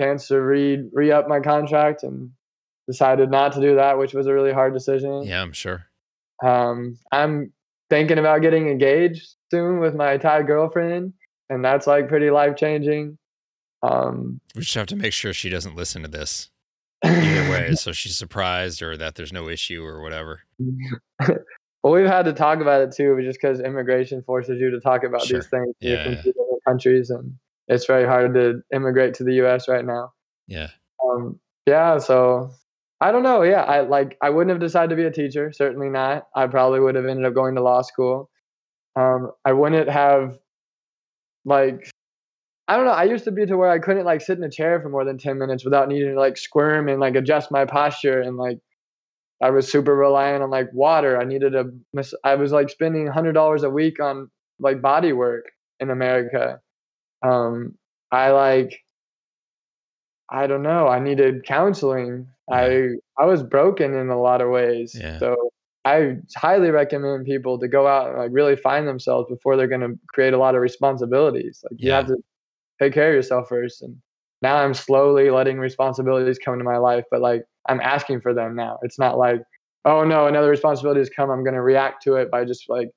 S3: chance to re re up my contract and decided not to do that, which was a really hard decision.
S4: Yeah, I'm sure.
S3: Um, I'm thinking about getting engaged soon with my Thai girlfriend, and that's like pretty life changing. Um,
S4: We just have to make sure she doesn't listen to this either way, so she's surprised or that there's no issue or whatever.
S3: well, we've had to talk about it too, just because immigration forces you to talk about
S4: Sure.
S3: these things in
S4: Yeah, yeah.
S3: different countries, and it's very hard to immigrate to the U.S. right now.
S4: Yeah.
S3: Um, yeah, so I don't know. Yeah, I like I wouldn't have decided to be a teacher. Certainly not. I probably would have ended up going to law school. Um, I wouldn't have like I don't know. I used to be to where I couldn't like sit in a chair for more than ten minutes without needing to like squirm and like adjust my posture and like I was super reliant on like water. I needed a I was like spending hundred dollars a week on like body work in America. Um, I like I don't know. I needed counseling. I I was broken in a lot of ways.
S4: Yeah.
S3: So I highly recommend people to go out and like really find themselves before they're going to create a lot of responsibilities. Like you have to take care of yourself first. And now I'm slowly letting responsibilities come into my life, but like I'm asking for them now. It's not like, oh no, another responsibility has come. I'm going to react to it by just like,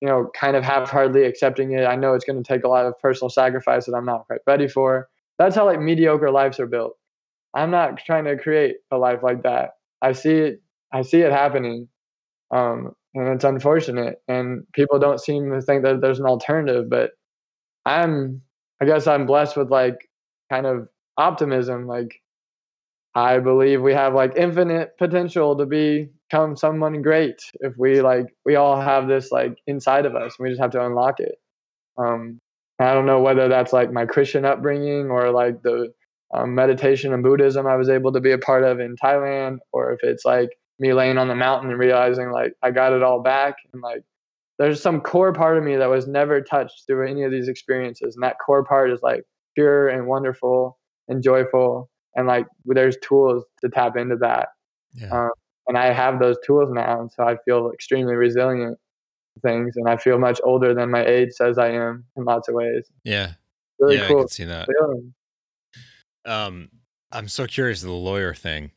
S3: you know, kind of half-heartedly accepting it. I know it's going to take a lot of personal sacrifice that I'm not quite ready for. That's how like mediocre lives are built. I'm not trying to create a life like that. I see it. I see it happening, um, and it's unfortunate. And people don't seem to think that there's an alternative. But I'm, I guess, I'm blessed with like kind of optimism. Like I believe we have like infinite potential to become someone great if we like we all have this like inside of us. And we just have to unlock it. Um, I don't know whether that's like my Christian upbringing or like the um, meditation and Buddhism I was able to be a part of in Thailand, or if it's like me laying on the mountain and realizing like I got it all back and like there's some core part of me that was never touched through any of these experiences, and that core part is like pure and wonderful and joyful and like there's tools to tap into that yeah. um, and i have those tools now and so i feel extremely resilient things and i feel much older than my age says i am in lots of ways
S4: yeah really yeah, cool i can see that feeling. Um i'm so curious the lawyer thing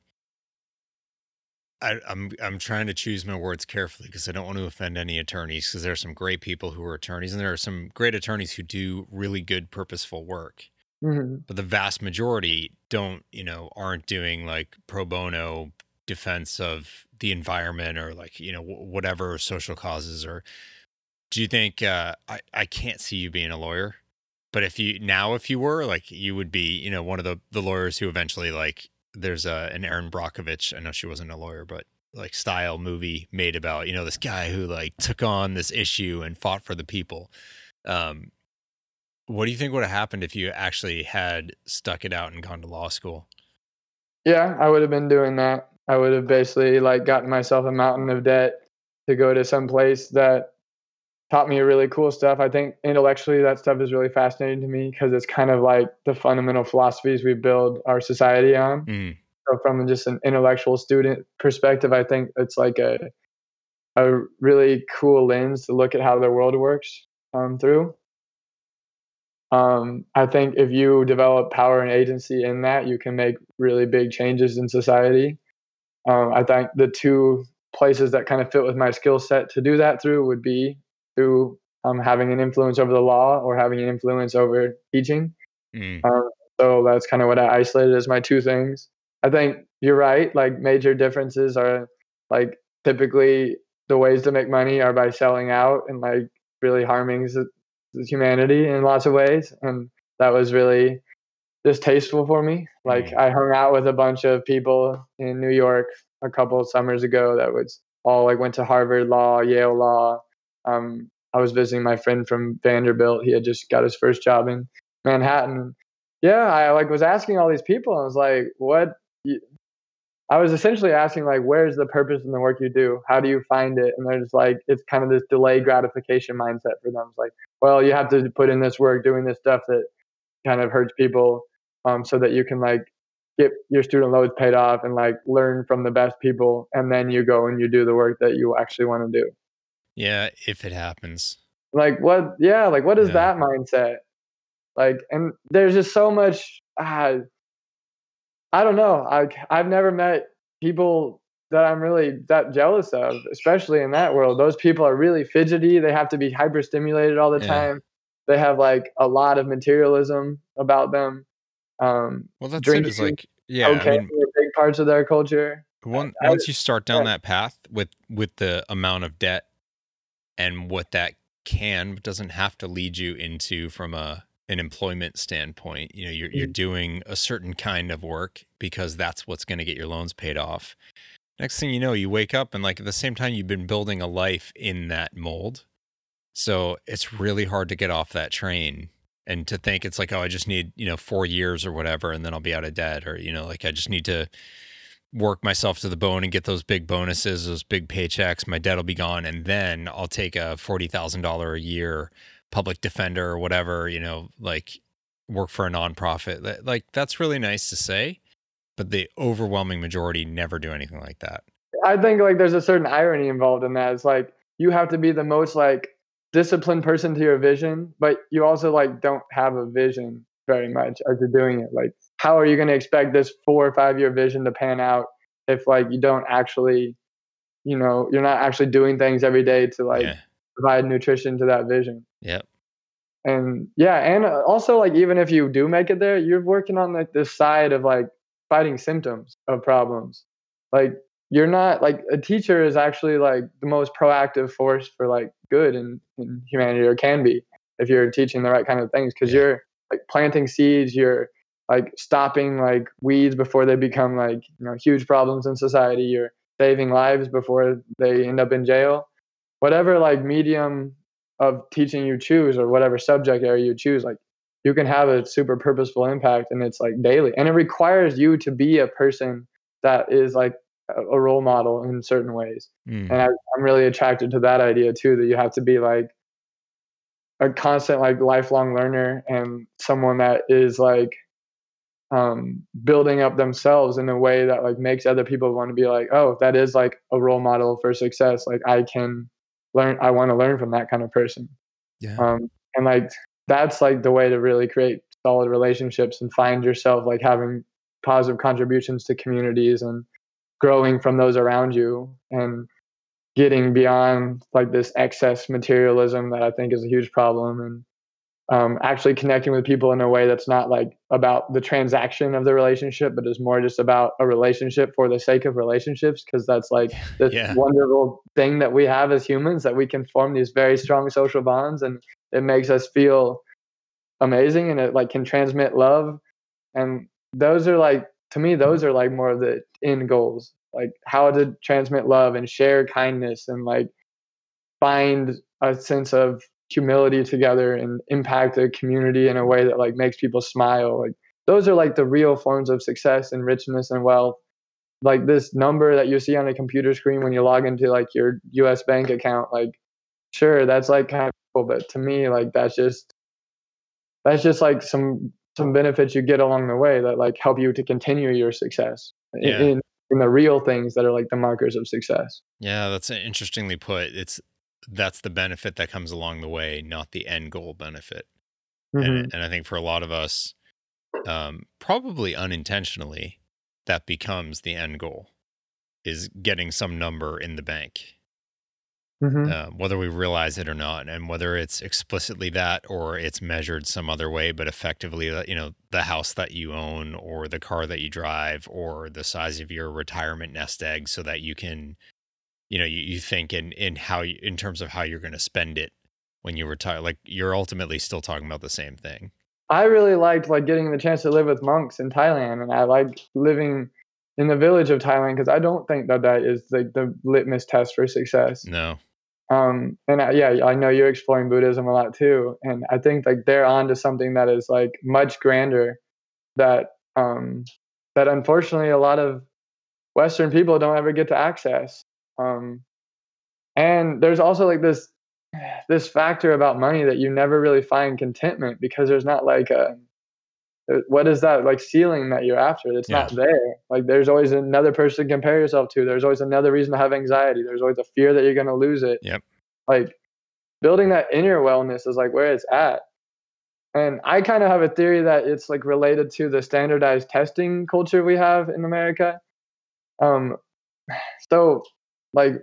S4: I, I'm I'm trying to choose my words carefully because I don't want to offend any attorneys because there are some great people who are attorneys and there are some great attorneys who do really good purposeful work. Mm-hmm. But the vast majority don't, you know, aren't doing like pro bono defense of the environment or like, you know, w- whatever social causes or do you think uh, I, I can't see you being a lawyer? But if you now if you were like you would be, you know, one of the the lawyers who eventually like there's a an Erin Brockovich, I know she wasn't a lawyer, but like style movie made about, you know, this guy who like took on this issue and fought for the people. Um, what do you think would have happened if you actually had stuck it out and gone to law school?
S3: Yeah, I would have been doing that. I would have basically like gotten myself a mountain of debt to go to some place that taught me a really cool stuff. I think intellectually that stuff is really fascinating to me because it's kind of like the fundamental philosophies we build our society on. Mm. So from just an intellectual student perspective, I think it's like a a really cool lens to look at how the world works um, through. Um, I think if you develop power and agency in that, you can make really big changes in society. Um, I think the two places that kind of fit with my skill set to do that through would be through um, having an influence over the law or having an influence over teaching. Mm. Um, so that's kind of what I isolated as my two things. I think you're right. Like major differences are like typically the ways to make money are by selling out and like really harming humanity in lots of ways, and that was really distasteful for me. Like mm. I hung out with a bunch of people in New York a couple of summers ago that was all like went to Harvard Law, Yale Law. Um, I was visiting my friend from Vanderbilt. He had just got his first job in Manhattan. Yeah, I like was asking all these people. I was like, "What? I was essentially asking like, where's the purpose in the work you do? How do you find it? And there's like, it's kind of this delayed gratification mindset for them. It's like, well, you have to put in this work doing this stuff that kind of hurts people, um, so that you can like get your student loans paid off and like learn from the best people, and then you go and you do the work that you actually want to do.
S4: Yeah, if it happens.
S3: Like what? Yeah, like what is yeah. that mindset? Like, and there's just so much. Ah, I don't know. I I've never met people that I'm really that jealous of, especially in that world. Those people are really fidgety. They have to be hyper stimulated all the yeah. time. They have like a lot of materialism about them. Um,
S4: well, that's drinking, it. Is like yeah,
S3: okay, I mean, big parts of their culture.
S4: One, I, once you start down yeah. that path with with the amount of debt and what that can but doesn't have to lead you into from a an employment standpoint. You know you're, you're mm. doing a certain kind of work because that's what's going to get your loans paid off. Next thing you know you wake up and like at the same time you've been building a life in that mold. So it's really hard to get off that train and to think it's like oh i just need you know four years or whatever and then i'll be out of debt or you know like i just need to work myself to the bone and get those big bonuses those big paychecks my debt will be gone and then i'll take a $40000 a year public defender or whatever, you know, like work for a nonprofit. Like that's really nice to say, but the overwhelming majority never do anything like that.
S3: I think like there's a certain irony involved in that. It's like you have to be the most like disciplined person to your vision, but you also like don't have a vision very much as you're doing it. Like how are you going to expect this 4 or 5 year vision to pan out if like you don't actually you know, you're not actually doing things every day to like yeah provide nutrition to that vision.
S4: Yep.
S3: And yeah, and uh, also like even if you do make it there, you're working on like this side of like fighting symptoms of problems. Like you're not like a teacher is actually like the most proactive force for like good in, in humanity or can be if you're teaching the right kind of things because
S4: Yeah.
S3: you're like planting seeds you're like stopping like weeds before they become like you know huge problems in society you're saving lives before they end up in jail. Whatever like medium of teaching you choose or whatever subject area you choose like you can have a super purposeful impact and it's like daily. And it requires you to be a person that is like a a role model in certain ways.
S4: Mm.
S3: and I, i'm really attracted to that idea too that you have to be like a constant like lifelong learner and someone that is like um building up themselves in a way that like makes other people want to be like oh that is like a role model for success like i can learn i want to learn from that kind of person
S4: Yeah.
S3: um and like that's like the way to really create solid relationships and find yourself like having positive contributions to communities and growing from those around you and getting beyond like this excess materialism that I think is a huge problem and um, actually connecting with people in a way that's not like about the transaction of the relationship, but is more just about a relationship for the sake of relationships. Cause that's like this
S4: Yeah.
S3: wonderful thing that we have as humans that we can form these very strong social bonds and it makes us feel amazing and it like can transmit love. And those are like, to me, those are like more of the end goals, like how to transmit love and share kindness and like find a sense of humility together and impact a community in a way that like makes people smile. Like those are like the real forms of success and richness and wealth. Like this number that you see on a computer screen when you log into like your US bank account, like sure, that's like kind of cool, but to me, like that's just that's just like some some benefits you get along the way that like help you to continue your success in-
S4: Yeah.
S3: in, in the real things that are like the markers of success.
S4: Yeah, that's interestingly put. It's that's the benefit that comes along the way, not the end goal benefit.
S3: Mhm.
S4: And, and I think for a lot of us, um, probably unintentionally, that becomes the end goal is getting some number in the bank,
S3: Mhm.
S4: um, whether we realize it or not, and whether it's explicitly that or it's measured some other way, but effectively, uh, you know, the house that you own or the car that you drive or the size of your retirement nest egg, so that you can, you know, you, you think in in how you, in terms of how you're going to spend it when you retire. Like you're ultimately still talking about the same thing.
S3: I really liked like getting the chance to live with monks in Thailand, and I like living in the village of Thailand because I don't think that that is like the litmus test for success.
S4: No.
S3: Um, and I, yeah, I know you're exploring Buddhism a lot too, and I think like they're on to something that is like much grander that um, that unfortunately a lot of Western people don't ever get to access. Um, and there's also like this this factor about money that you never really find contentment because there's not like a uh, what is that like ceiling that you're after? That's
S4: Yeah.
S3: not there. Like there's always another person to compare yourself to. There's always another reason to have anxiety. There's always a fear that you're going to lose it.
S4: Yep.
S3: like building that inner wellness is like where it's at. And i kind of have a theory that it's like related to the standardized testing culture we have in america. Um so like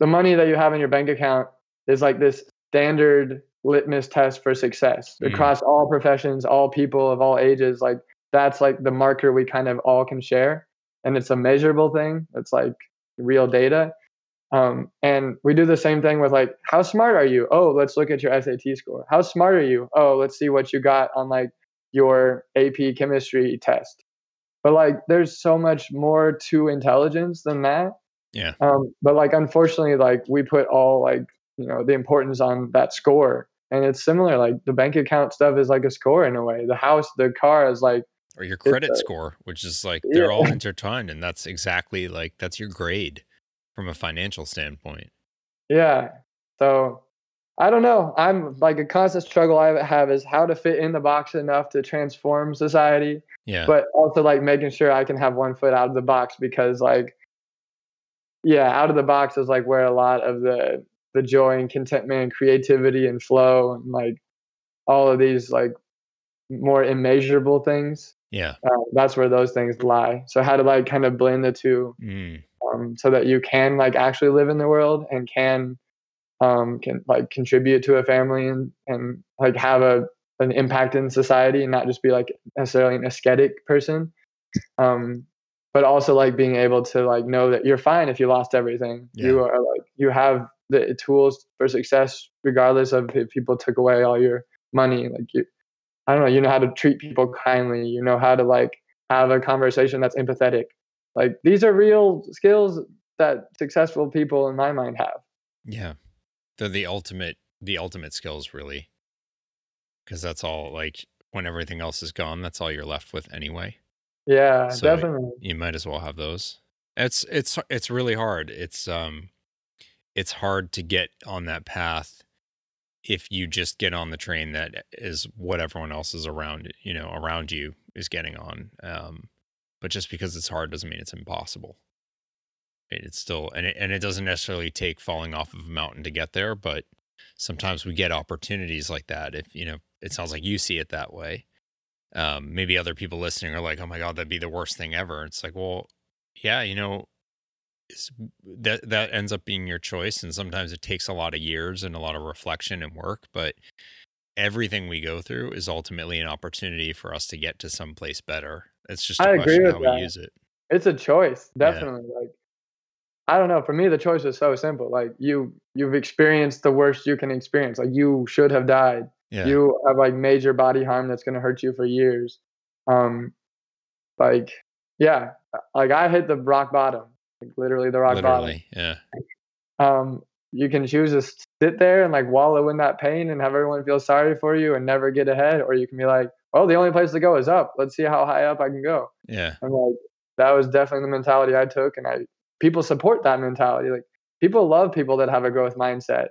S3: the money that you have in your bank account is like this standard litmus test for success
S4: Mm.
S3: across all professions, all people of all ages. Like that's like the marker we kind of all can share, and it's a measurable thing. It's like real data. Um, and we do the same thing with like, how smart are you? Oh, let's look at your SAT score. How smart are you? Oh, let's see what you got on like your AP chemistry test. But like, there's so much more to intelligence than that.
S4: Yeah.
S3: Um, but like, unfortunately, like we put all like you know the importance on that score, and it's similar. Like the bank account stuff is like a score in a way. The house, the car is like
S4: Or your credit
S3: a-
S4: score, which is like they're
S3: Yeah.
S4: all intertwined, and that's exactly like that's your grade from a financial standpoint.
S3: Yeah. So I don't know. I'm like a constant struggle I have is how to fit in the box enough to transform society,
S4: Yeah.
S3: but also like making sure I can have one foot out of the box because like yeah, out of the box is like where a lot of the the joy and contentment and creativity and flow and like all of these like more immeasurable things.
S4: yeah.
S3: Uh, that's where those things lie. So how to like kind of blend the two
S4: Mm.
S3: um, so that you can like actually live in the world and can um, can like contribute to a family and and like have a an impact in society and not just be like necessarily an ascetic person. Um, but also like being able to like know that you're fine if you lost everything. You are like you have the tools for success regardless of if people took away all your money. Like you, I don't know. You know how to treat people kindly. You know how to like have a conversation that's empathetic. Like these are real skills that successful people in my mind have.
S4: Yeah. They're the ultimate the ultimate skills really. Cuz that's all like when everything else is gone, that's all you're left with anyway.
S3: Yeah,
S4: So-
S3: definitely.
S4: You might as well have those. It's it's it's really hard. It's um it's hard to get on that path if you just get on the train that is what everyone else is around, you know, around you is getting on. Um but just because it's hard doesn't mean it's impossible. It's still and it, and it doesn't necessarily take falling off of a mountain to get there, but sometimes we get opportunities like that if you know it sounds like you see it that way um, maybe other people listening are like, "Oh my god, that'd be the worst thing ever." It's like, well, yeah, you know, that that ends up being your choice, and sometimes it takes a lot of years and a lot of reflection and work. But everything we go through is ultimately an opportunity for us to get to someplace better. It's just a
S3: I agree with
S4: how
S3: that.
S4: we use it.
S3: It's a choice,
S4: Yeah.
S3: definitely. Like I don't know. For me, the choice is so simple. Like you, you've experienced the worst you can experience. Like you should have died.
S4: Yeah,
S3: You have like major body harm that's gonna hurt you for years. Um, like yeah, like I hit the rock bottom, like literally the rock
S4: literally. Yeah.
S3: Um, you can choose to sit there and like wallow in that pain and have everyone feel sorry for you and never get ahead, or you can be like, well, the only place to go is up. Let's see how high up I can go.
S4: yeah,
S3: And like that was definitely the mentality I took, and I people support that mentality. Like people love people that have a growth mindset.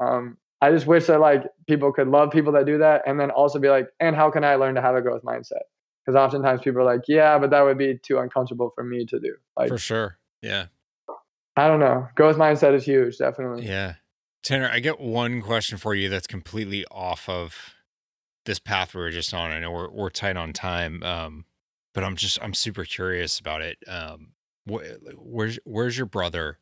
S3: Um, I just wish that like people could love people that do that, and then also be like, and how can I learn to have a growth mindset? Because oftentimes people are like, yeah, but that would be too uncomfortable for me to do. Like
S4: for sure. Yeah,
S3: I don't know, growth mindset is huge, definitely.
S4: yeah. Tanner, I get one question for you that's completely off of this path we were just on. I know we're we're tight on time, um, but I'm just I'm super curious about it. Um, wh- where's where's your brother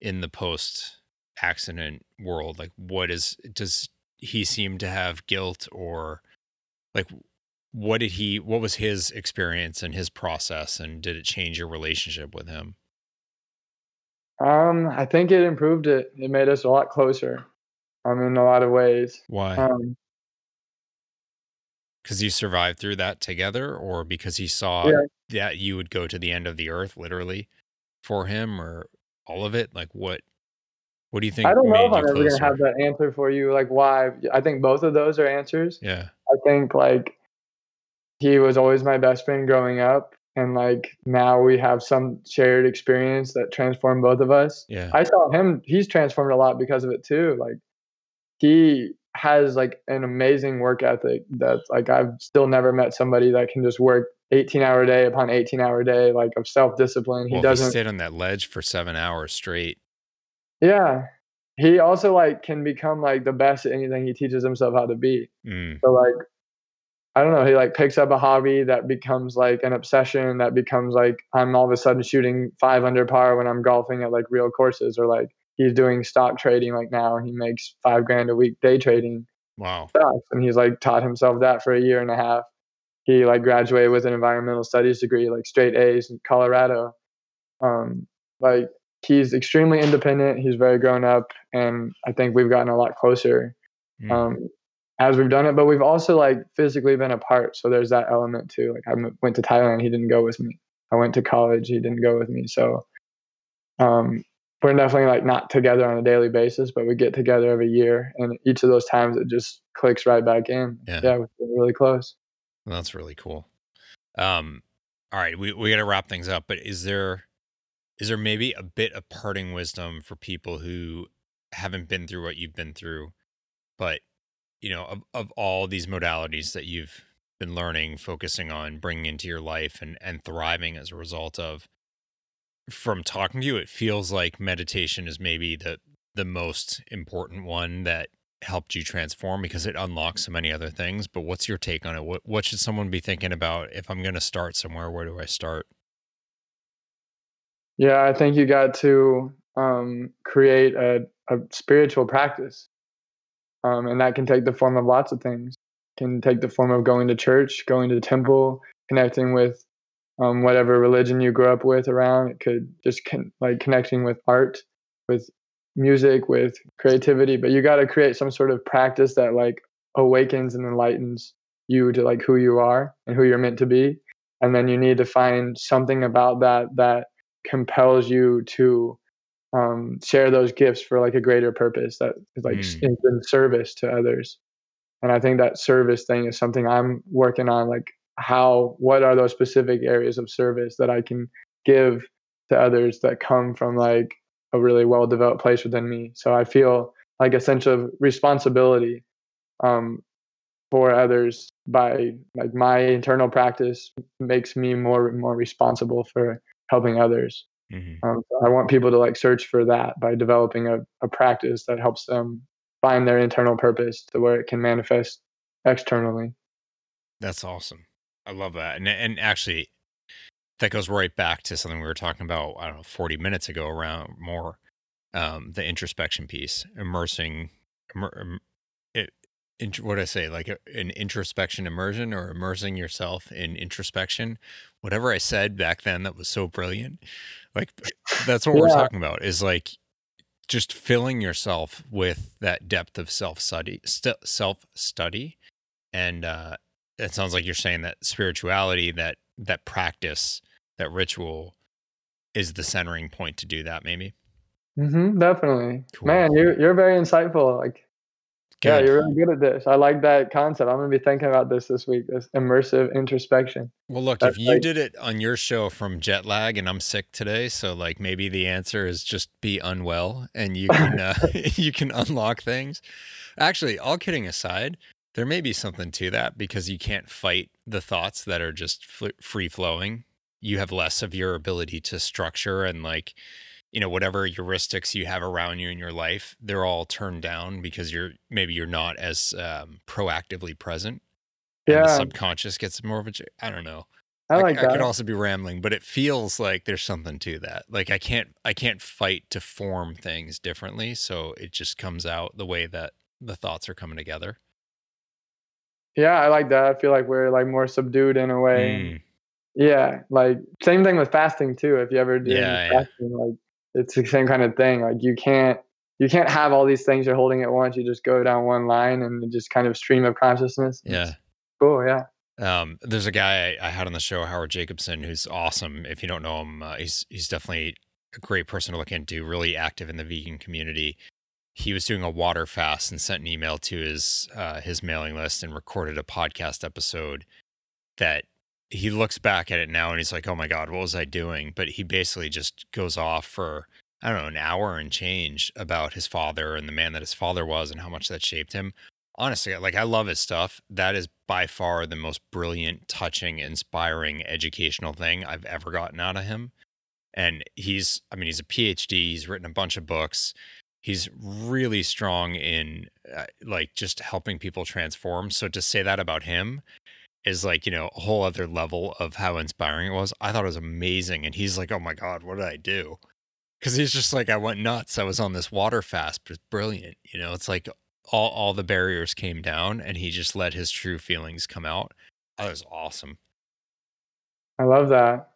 S4: in the post accident world? Like, what is does he seem to have guilt or like what did he what was his experience and his process and did it change your relationship with him?
S3: Um, I think it improved it. It made us a lot closer. Um, in a lot of ways.
S4: Why?
S3: Um,
S4: because you survived through that together or because he saw
S3: Yeah.
S4: that you would go to the end of the earth literally for him or all of it like what what do you think
S3: I don't know if I'm ever gonna have that answer for you. Like why? I think both of those are answers.
S4: yeah
S3: I think like he was always my best friend growing up, and like now we have some shared experience that transformed both of us.
S4: yeah
S3: I saw him; he's transformed a lot because of it too. Like he has like an amazing work ethic that's like I've still never met somebody that can just work 18 hour day upon 18 hour day like of self discipline. He
S4: well, he
S3: doesn't.
S4: sit on that ledge for seven hours straight
S3: Yeah. He also like can become like the best at anything he teaches himself how to be.
S4: mm,
S3: So like I don't know, he like picks up a hobby that becomes like an obsession that becomes like I'm all of a sudden shooting five under par when I'm golfing at like real courses or like he's doing stock trading like now and he makes five grand a week day trading
S4: wow
S3: stocks and he's like taught himself that for a year and a half. He like graduated with an environmental studies degree, like straight A's in Colorado. Um, like he's extremely independent. He's very grown up, and I think we've gotten a lot closer
S4: Mm.
S3: um, as we've done it. But we've also like physically been apart, so there's that element too. Like I went to Thailand, he didn't go with me. I went to college, he didn't go with me. So um, we're definitely like not together on a daily basis, but we get together every year, and each of those times it just clicks right back in.
S4: Yeah.
S3: yeah we're really close.
S4: Well, that's really cool um all right we, we got to wrap things up but is there is there maybe a bit of parting wisdom for people who haven't been through what you've been through but you know of, of all these modalities that you've been learning focusing on bringing into your life and and thriving as a result of from talking to you it feels like meditation is maybe the the most important one that helped you transform because it unlocks so many other things but what's your take on it? What what should someone be thinking about if i'm going to start somewhere where do i start
S3: Yeah, I think you got to um, create a, a spiritual practice. Um, and that can take the form of lots of things. can take the form of going to church, going to the temple, connecting with um, whatever religion you grew up with around. It could just con- like connecting with art, with music, with creativity. But you got to create some sort of practice that like awakens and enlightens you to like who you are and who you're meant to be. And then you need to find something about that that compels you to um, share those gifts for like a greater purpose that is like
S4: Mm.
S3: in, in service to others. And I think that service thing is something I'm working on. Like, how, what are those specific areas of service that I can give to others that come from like a really well developed place within me? So I feel like a sense of responsibility um, for others by like my internal practice makes me more more responsible for helping others.
S4: Mhm.
S3: Um, so I want people to like search for that by developing a, a practice that helps them find their internal purpose to where it can manifest externally.
S4: That's awesome. I love that. And and actually that goes right back to something we were talking about, I don't know, 40 minutes ago around more um the introspection piece, immersing immer, it int- what did I say? Like a, an introspection immersion or immersing yourself in introspection. Whatever I said back then that was so brilliant. Like that's what we're talking about is like just filling yourself with that depth of self study, st- self study, and uh, it sounds like you're saying that spirituality, that that practice, that ritual, is the centering point to do that. Maybe.
S3: Mm-hmm, definitely,
S4: Cool.
S3: man. You're you're very insightful. Like, yeah, you're really good at this. I like that concept. I'm gonna be thinking about this this week. This immersive introspection.
S4: Well, look,
S3: That's
S4: if you
S3: like-
S4: did it on your show from jet lag, and I'm sick today, so like maybe the answer is just be unwell, and you can uh, you can unlock things. Actually, all kidding aside, there may be something to that because you can't fight the thoughts that are just fl- free flowing. You have less of your ability to structure and like, you know, whatever heuristics you have around you in your life, they're all turned down because you're maybe you're not as um, proactively present. And the subconscious gets more of a i don't know.
S3: I like
S4: I
S3: that.
S4: could also be rambling, but it feels like there's something to that. Like I can't I can't fight to form things differently, so it just comes out the way that the thoughts are coming together.
S3: yeah, I like that. I feel like we're like more subdued in a way.
S4: Mm,
S3: Yeah, like same thing with fasting too. If you ever do
S4: Yeah, yeah.
S3: fasting, like it's the same kind of thing. Like you can't you can't have all these things you're holding at once. You just go down one line and just kind of stream of consciousness.
S4: yeah.
S3: It's cool. Yeah.
S4: Um, there's a guy I, I had on the show, Howard Jacobson, who's awesome. If you don't know him, uh, he's he's definitely a great person to look into. Really active in the vegan community. He was doing a water fast and sent an email to his uh, his mailing list and recorded a podcast episode that he looks back at it now and he's like, "Oh my god, what was I doing?" But he basically just goes off for I don't know an hour and change about his father and the man that his father was and how much that shaped him honestly, like I love his stuff. That is by far the most brilliant, touching, inspiring, educational thing I've ever gotten out of him. And he's, I mean, he's a PhD. He's written a bunch of books. He's really strong in uh, like just helping people transform. So to say that about him is like, you know, a whole other level of how inspiring it was. I thought it was amazing. And he's like, oh my God, what did I do? Because he's just like, I went nuts. I was on this water fast, but it's brilliant. You know, it's like all all the barriers came down and he just let his true feelings come out. That was awesome.
S3: I love that.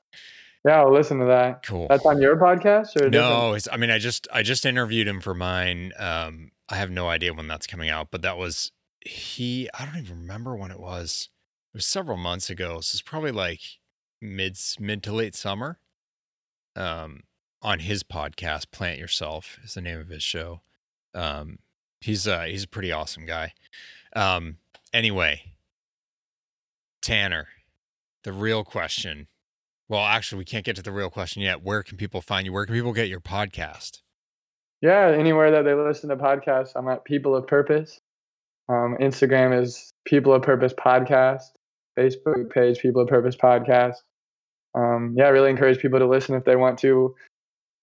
S3: Yeah, I'll listen to that.
S4: Cool.
S3: That's on your podcast or
S4: no, it's, I mean, I just I just interviewed him for mine. Um, I have no idea when that's coming out, but that was he. I don't even remember when it was. It was several months ago. So it's probably like mid mid to late summer. Um, on his podcast, Plant Yourself is the name of his show. Um, he's uh he's a pretty awesome guy. Um, anyway, Tanner, the real question. Well, actually, we can't get to the real question yet. Where can people find you? Where can people get your podcast?
S3: Yeah, anywhere that they listen to podcasts, I'm at People of Purpose. Um, Instagram is People of Purpose Podcast. Facebook page People of Purpose Podcast. Um, yeah, I really encourage people to listen if they want to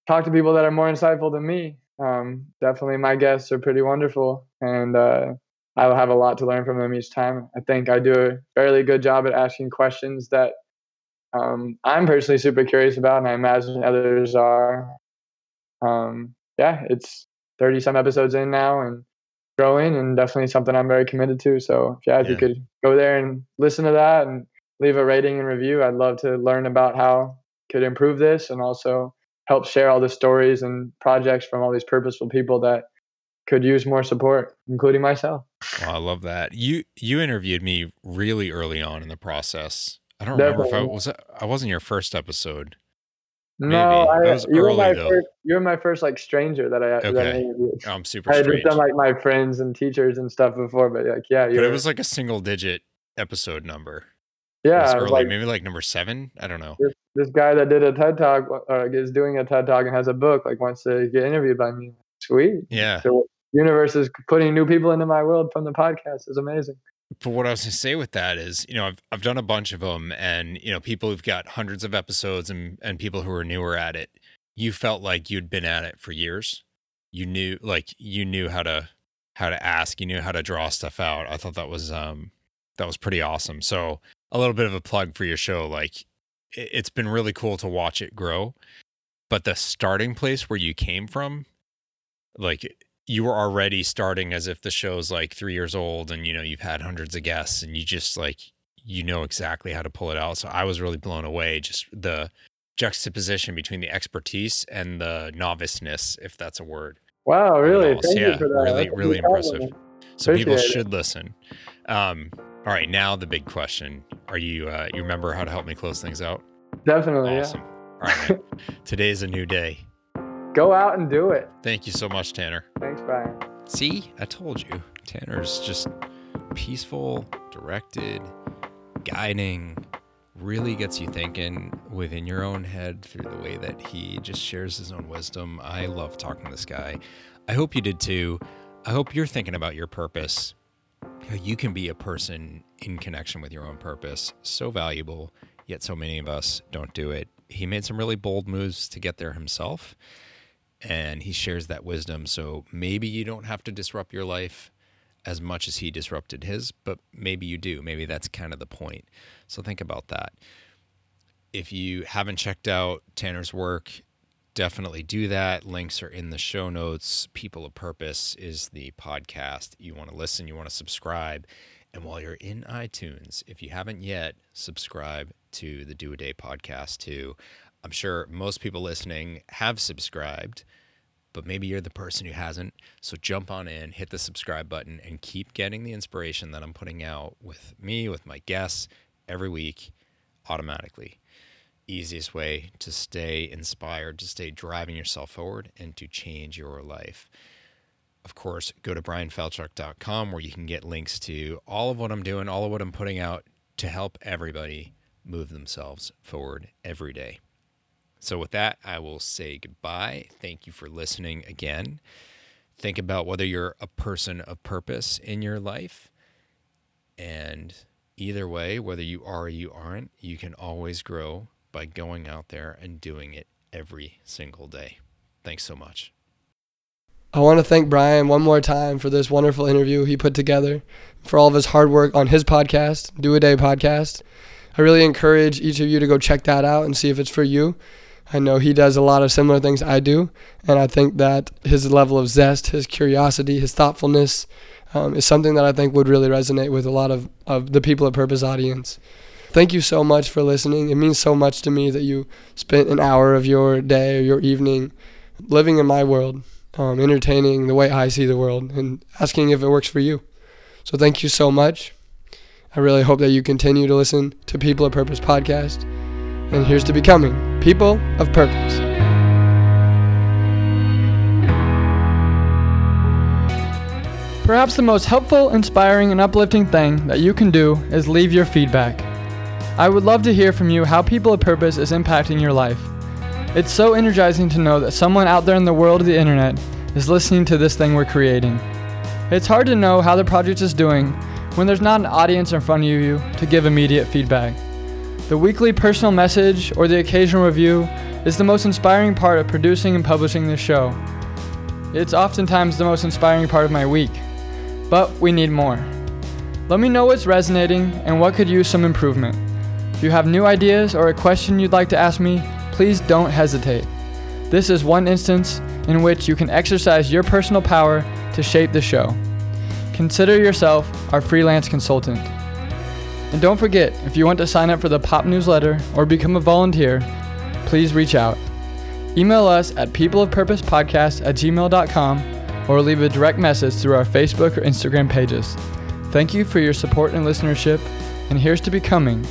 S3: talk to people that are more insightful than me. Um, definitely, my guests are pretty wonderful, and uh, I will have a lot to learn from them each time. I think I do a fairly good job at asking questions that um, I'm personally super curious about, and I imagine others are. Um, yeah, it's 30 some episodes in now and growing, and definitely something I'm very committed to. So, yeah, if you could go there and listen to that and leave a rating and review. I'd love to learn about how could improve this and also help share all the stories and projects from all these purposeful people that could use more support, including myself.
S4: Well, I love that. You you interviewed me really early on in the process. I don't remember if I was I wasn't your first episode.
S3: No, I, you were my though. first. You were my first like stranger that I.
S4: Okay. That I interviewed. I'm super.
S3: I
S4: had
S3: just done like my friends and teachers and stuff before, but like yeah,
S4: but it was like a single digit episode number.
S3: Yeah,
S4: early, like, maybe like number seven. I don't know.
S3: This, this guy that did a TED talk uh, is doing a TED talk and has a book. Like wants to get interviewed by me. Sweet.
S4: Yeah.
S3: So universe is putting new people into my world from the podcast is amazing.
S4: But what I was going to say with that is, you know, I've I've done a bunch of them, and you know, people who've got hundreds of episodes, and and people who are newer at it. You felt like you'd been at it for years. You knew, like, you knew how to how to ask. You knew how to draw stuff out. I thought that was um that was pretty awesome. So a little bit of a plug for your show. Like, it's been really cool to watch it grow. But the starting place where you came from, like you were already starting as if the show's like three years old and you know you've had hundreds of guests and you just like you know exactly how to pull it out. So i was really blown away just the juxtaposition between the expertise and the noviceness if that's a word
S3: wow really? Thank
S4: yeah really
S3: that's
S4: really impressive. so Appreciate people should it. listen. Um all right now the big question. Are you uh you remember how to help me close things out?
S3: Definitely
S4: awesome. Yeah. all right today's a new day
S3: Go out and do it.
S4: Thank you so much, Tanner.
S3: Thanks, Brian.
S4: See, I told you. Tanner's just peaceful, directed, guiding, really gets you thinking within your own head through the way that he just shares his own wisdom. I love talking to this guy. I hope you did too. I hope you're thinking about your purpose. You can be a person in connection with your own purpose. So valuable, yet so many of us don't do it. He made some really bold moves to get there himself and he shares that wisdom. So maybe you don't have to disrupt your life as much as he disrupted his, but maybe you do. Maybe that's kind of the point. So think about that. If you haven't checked out Tanner's work, definitely do that. Links are in the show notes. People of Purpose is the podcast. You want to listen, you want to subscribe. And while you're in iTunes, if you haven't yet, subscribe to the Do a Day podcast too. I'm sure most people listening have subscribed, but maybe you're the person who hasn't. So jump on in, hit the subscribe button, and keep getting the inspiration that I'm putting out with me, with my guests every week automatically. Easiest way to stay inspired, to stay driving yourself forward, and to change your life. Of course, go to brianfalchuk.com where you can get links to all of what I'm doing, all of what I'm putting out to help everybody move themselves forward every day. So, with that, I will say goodbye. Thank you for listening again. Think about whether you're a person of purpose in your life. And either way, whether you are or you aren't, you can always grow by going out there and doing it every single day. Thanks so much.
S3: I want to thank Brian one more time for this wonderful interview he put together, for all of his hard work on his podcast, Do a Day podcast. I really encourage each of you to go check that out and see if it's for you. I know he does a lot of similar things I do, and I think that his level of zest, his curiosity, his thoughtfulness um, is something that I think would really resonate with a lot of, of the people of Purpose audience. Thank you so much for listening. It means so much to me that you spent an hour of your day or your evening living in my world, um, entertaining the way I see the world, and asking if it works for you. So thank you so much. I really hope that you continue to listen to People of Purpose podcast and here's to becoming people of purpose. Perhaps the most helpful, inspiring, and uplifting thing that you can do is leave your feedback. I would love to hear from you how People of Purpose is impacting your life. It's so energizing to know that someone out there in the world of the internet is listening to this thing we're creating. It's hard to know how the project is doing when there's not an audience in front of you to give immediate feedback. The weekly personal message or the occasional review is the most inspiring part of producing and publishing this show. It's oftentimes the most inspiring part of my week, but we need more. Let me know what's resonating and what could use some improvement. If you have new ideas or a question you'd like to ask me, please don't hesitate. This is one instance in which you can exercise your personal power to shape the show. Consider yourself our freelance consultant. And don't forget, if you want to sign up for the Pop newsletter or become a volunteer, please reach out. Email us at peopleofpurposepodcast at gmail.com or leave a direct message through our Facebook or Instagram pages. Thank you for your support and listenership, and here's to becoming